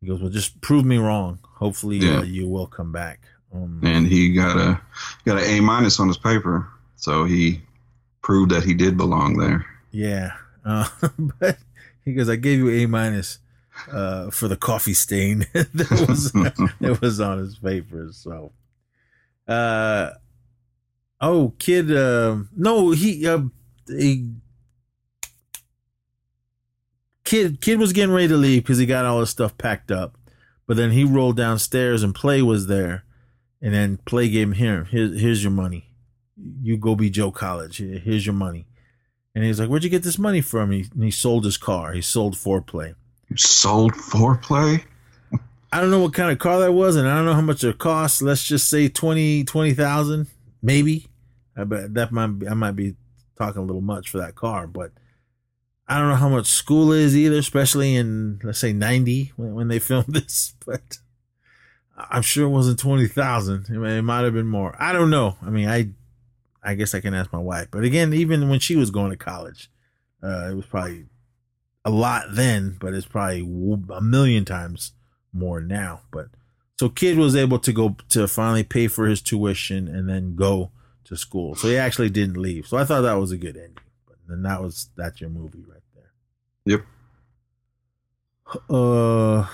he goes, "Well, just prove me wrong. Hopefully, Yeah. uh, you will come back." Um, and he got a got an A minus on his paper, so he proved that he did belong there. Yeah. Uh, but he goes, I gave you A minus uh, for the coffee stain that was that was on his paper. So uh oh kid uh, no he uh he kid kid was getting ready to leave because he got all his stuff packed up. But then he rolled downstairs and Play was there. And then Play gave him here, here's here's your money. You go be Joe College. Here's your money. And he's like, Where'd you get this money from? He, and he sold his car. He sold foreplay. You Sold foreplay? I don't know what kind of car that was, and I don't know how much it cost. Let's just say 20 20,000, maybe. I bet that might be, I might be talking a little much for that car, but I don't know how much school is either, especially in let's say 90 when, when they filmed this, but I'm sure it wasn't 20,000. I mean, it might have been more. I don't know. I mean, I I guess I can ask my wife. But again, even when she was going to college, uh, it was probably a lot then, but it's probably a million times more now. But so kid was able to go to finally pay for his tuition and then go to school. So he actually didn't leave. So I thought that was a good ending. But then that was that's your movie right there. Yep. Uh,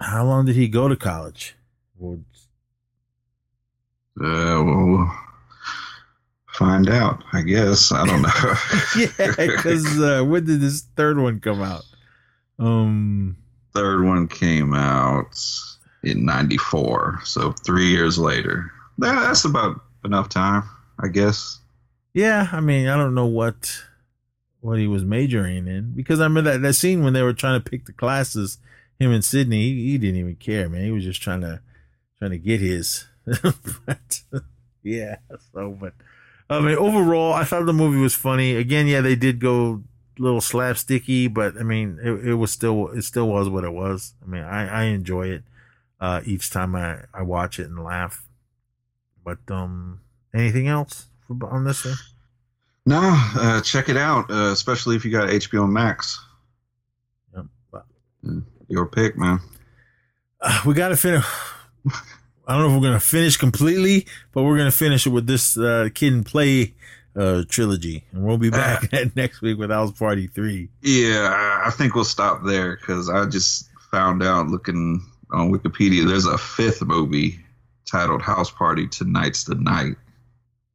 how long did he go to college? Well, Uh, we'll find out, I guess. I don't know. yeah, because uh, when did this third one come out? Um, Third one came out in 94, so three years later. That- That's about enough time, I guess. yeah, I mean, I don't know what what he was majoring in because I remember that, that scene when they were trying to pick the classes. Him and Sydney, he, he didn't even care, man. He was just trying to trying to get his. but yeah, so but I mean, overall, I thought the movie was funny. Again, yeah, they did go a little slapsticky, but I mean, it, it was still it still was what it was. I mean, I I enjoy it uh, each time I I watch it and laugh. But um, anything else on this one? No, uh, check it out, uh, especially if you got HBO Max. Yep. Your pick, man. Uh, we got to finish. I don't know if we're gonna finish completely, but we're gonna finish it with this uh, kid and play uh, trilogy, and we'll be back next week with House Party Three. Yeah, I- I think we'll stop there because I just found out looking on Wikipedia there's a fifth movie titled House Party Tonight's the Night.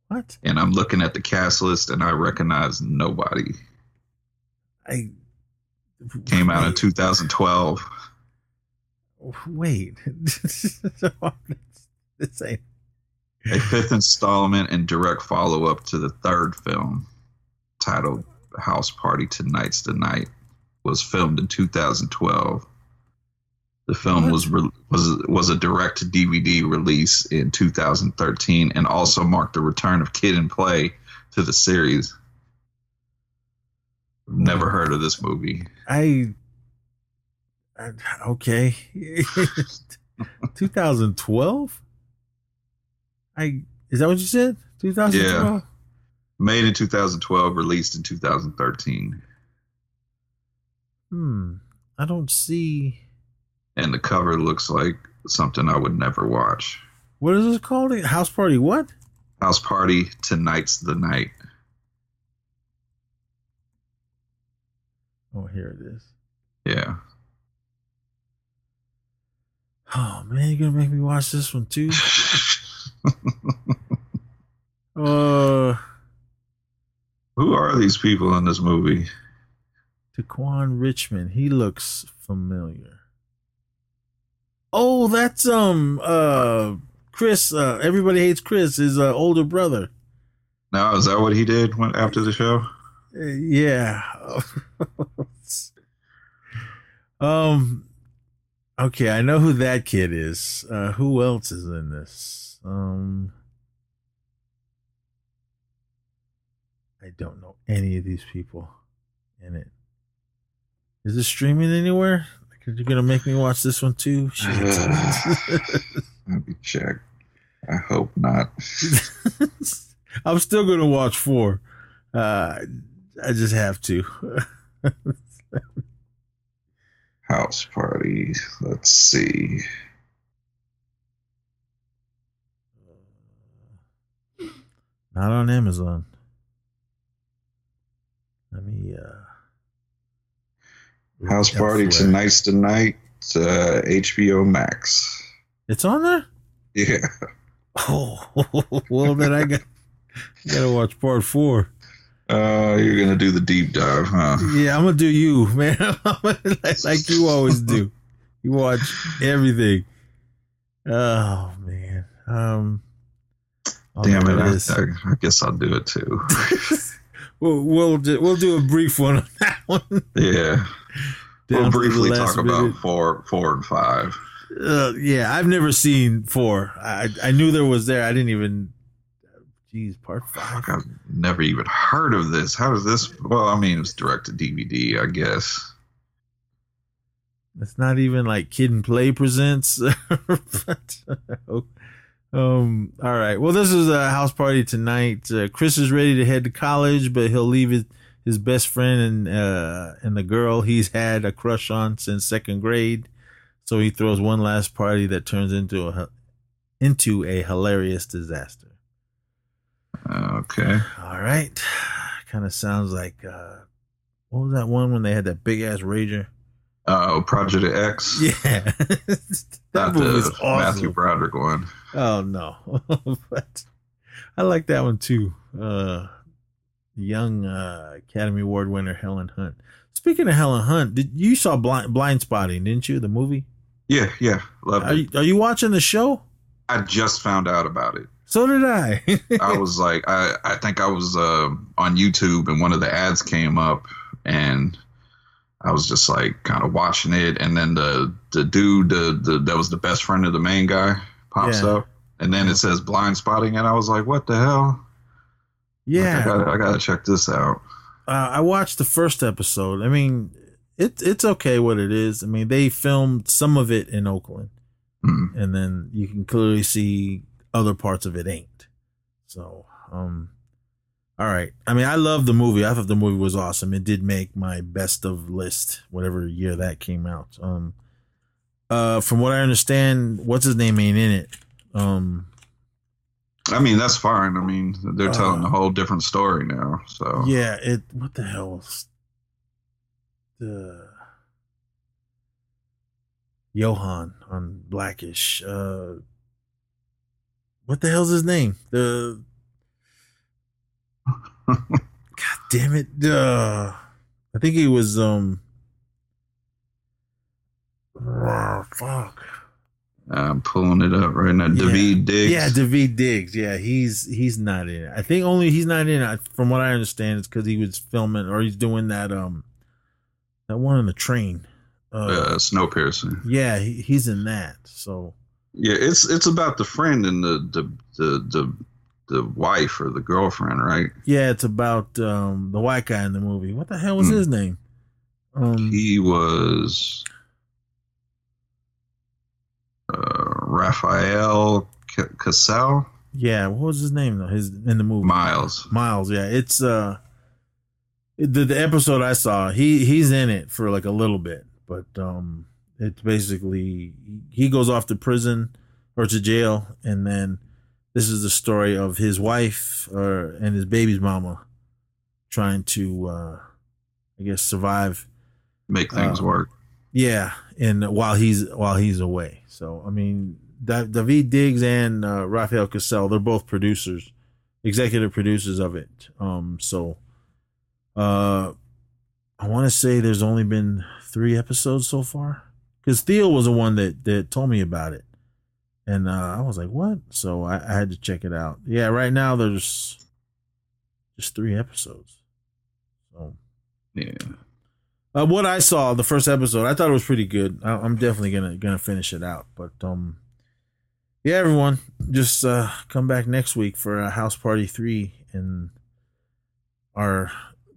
What? And I'm looking at the cast list and I recognize nobody. I Came out in 2012. Wait. this ain't. A fifth installment and direct follow up to the third film titled House Party Tonight's the Night was filmed in 2012. The film was re- was was a direct to DVD release in 2013 and also marked the return of Kid and Play to the series. Never hmm. heard of this movie. I. I okay. 2012. I is that what you said? 2012. Yeah. Made in 2012, released in 2013. Hmm. I don't see. And the cover looks like something I would never watch. What is this called? House Party what? House Party, Tonight's the Night. Oh, here it is. Yeah. Oh man, you're gonna make me watch this one too. uh, Who are these people in this movie? Tequan Richmond. He looks familiar. Oh, that's um uh Chris. Uh, everybody hates Chris. His uh, older brother. Now, is that what he did when, after the show? Uh, yeah. um. Okay, I know who that kid is. Uh, who else is in this? Um. I don't know any of these people in it. Is it streaming anywhere? Because you're gonna make me watch this one too. Let me check. I hope not. I'm still gonna watch four. Uh, I just have to. House party. Let's see. Not on Amazon. Let me. uh House party tonight's tonight. Uh, HBO Max. It's on there. Yeah. Oh, well then I got gotta watch part four. Uh, you're gonna do the deep dive, huh? Yeah, I'm gonna do you, man. like, like you always do. You watch everything. Oh man. Um. I'll Damn it! I. I, I guess I'll do it too. We'll we'll do, we'll do a brief one on that one. yeah. Down we'll briefly talk about four, four, and five. Uh, yeah, I've never seen four. I I knew there was there. I didn't even. Jeez, part five. Fuck, I've never even heard of this. How does this? Well, I mean, it's direct to DVD, I guess. It's not even like Kid and Play presents. But, um. All right. Well, this is a house party tonight. Uh, Chris is ready to head to college, but he'll leave his his best friend and uh and the girl he's had a crush on since second grade. So he throws one last party that turns into a into a hilarious disaster. Okay. All right. Kind of sounds like uh what was that one when they had that big ass rager? Oh, Project X. Yeah. that Not movie's the awesome. Matthew Broderick one. Oh no. but I like that one too. Uh young uh Academy Award winner Helen Hunt. Speaking of Helen Hunt, did you saw Blind Blindspotting, didn't you? The movie? Yeah, yeah, loved Are it. you, are you watching the show? I just found out about it. So did I. I was like, I, I think I was uh, on YouTube and one of the ads came up and I was just like kind of watching it. And then the, the dude, the, the, that was the best friend of the main guy pops Yeah. up and then it says Blindspotting. And I was like, what the hell? yeah. I gotta, I gotta check this out. uh, I watched the first episode. I mean, it it's okay what it is. I mean, they filmed some of it in Oakland, Hmm. and then you can clearly see other parts of it ain't. So, um, all right. I mean, I love the movie. I thought the movie was awesome. It did make my best of list, whatever year that came out. Um, uh, from what I understand, what's his name ain't in it. Um, I mean, that's fine. I mean, they're telling Uh, a whole different story now. So Yeah, it. What the hell? is The Johan on Blackish. Uh, what the hell's his name? The God damn it! Uh, I think he was um. Oh, fuck. I'm pulling it up right now. Daveed Diggs. Yeah, Daveed Diggs. Yeah, he's he's not in it. I think only he's not in it. From what I understand, it's because he was filming or he's doing that um that one on the train. Uh, uh, Snowpiercer. yeah, he, he's in that. So Yeah, it's it's about the friend and the the the the, the wife or the girlfriend, right? yeah, it's about um the white guy in the movie. What the hell was Hmm. his name? Um, He was uh, Rafael C- Casal. yeah, what was his name though? His in the movie Miles. Miles, yeah. It's uh, the the episode I saw. He he's in it for like a little bit, but um, it's basically he goes off to prison or to jail, and then this is the story of his wife or and his baby's mama trying to, uh, I guess, survive, make things uh, work. Yeah, and while he's while he's away. So I mean, da- Daveed Diggs and uh, Rafael Casal, they're both producers, executive producers of it. Um, so, uh, I want to say there's only been three episodes so far because Theo was the one that that told me about it, and uh, I was like, "What?" So I, I had to check it out. Yeah, right now there's just three episodes. So yeah. Uh, what I saw the first episode, I thought it was pretty good. I, I'm definitely gonna gonna finish it out. But um, yeah, everyone, just uh, come back next week for a house party three and our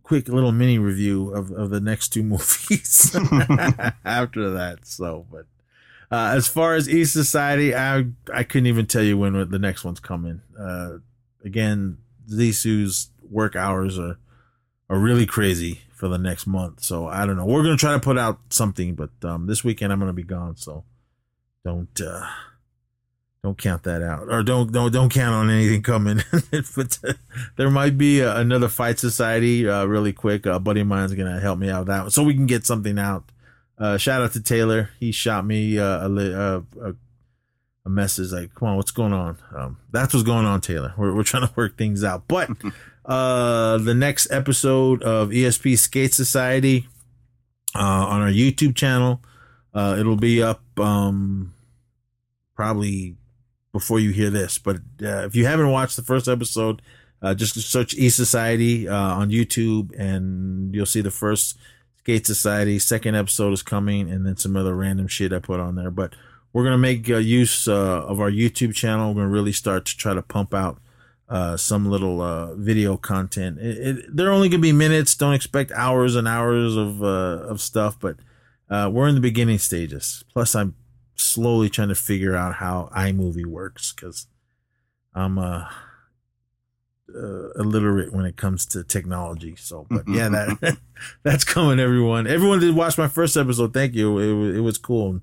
quick little mini review of, of the next two movies after that. So, but uh, as far as East Society, I I couldn't even tell you when the next one's coming. Uh, again, Zisu's work hours are are really crazy for the next month. So I don't know. We're gonna try to put out something, but um, this weekend I'm gonna be gone. So don't uh, don't count that out, or don't don't don't count on anything coming. but uh, there might be uh, another Fight Society uh, really quick. A buddy of mine's gonna help me out with that, one, so we can get something out. Uh, shout out to Taylor. He shot me uh, a, a, a a message like, "Come on, what's going on?" Um, that's what's going on, Taylor. We're we're trying to work things out, but uh, the next episode of ESP Skate Society uh, on our YouTube channel. Uh, it'll be up um, probably before you hear this. But uh, if you haven't watched the first episode, uh, just search E Society uh, on YouTube and you'll see the first Skate Society. Second episode is coming, and then some other random shit I put on there. But we're gonna make uh, use uh, of our YouTube channel. We're gonna really start to try to pump out uh, some little video content. It, it, they're only gonna be minutes. Don't expect hours and hours of of stuff, but we're in the beginning stages. Plus, I'm slowly trying to figure out how iMovie works because I'm a, uh, illiterate when it comes to technology. So, but yeah, that that's coming. Everyone, everyone did watch my first episode. Thank you. It was it was cool.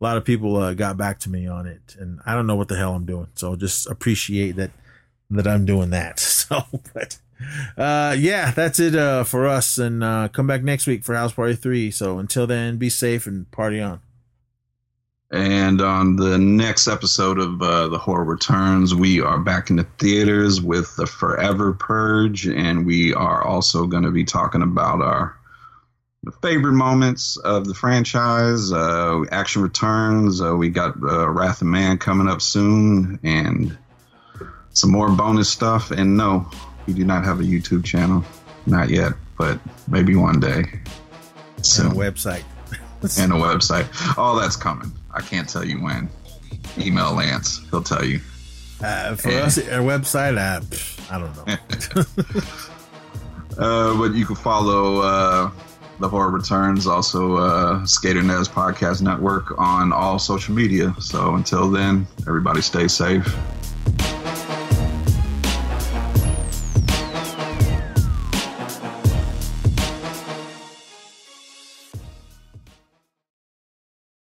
A lot of people uh, got back to me on it, and I don't know what the hell I'm doing. So just appreciate that that I'm doing that. So, but uh, yeah, that's it uh, for us. And uh, come back next week for House Party 3. So until then, be safe and party on. And on the next episode of uh, The Horror Returns, we are back in the theaters with The Forever Purge. And we are also going to be talking about our favorite moments of the franchise. Uh, action Returns. Uh, we got uh, Wrath of Man coming up soon. And some more bonus stuff. And no, we do not have a YouTube channel. Not yet, but maybe one day. So, and a website. and a website. All that's coming. I can't tell you when. Email Lance. He'll tell you. Uh, for and, us, our website, uh, I don't know. uh, but you can follow uh, The Horror Returns, also uh, Skater Nez Podcast Network on all social media. So until then, everybody stay safe.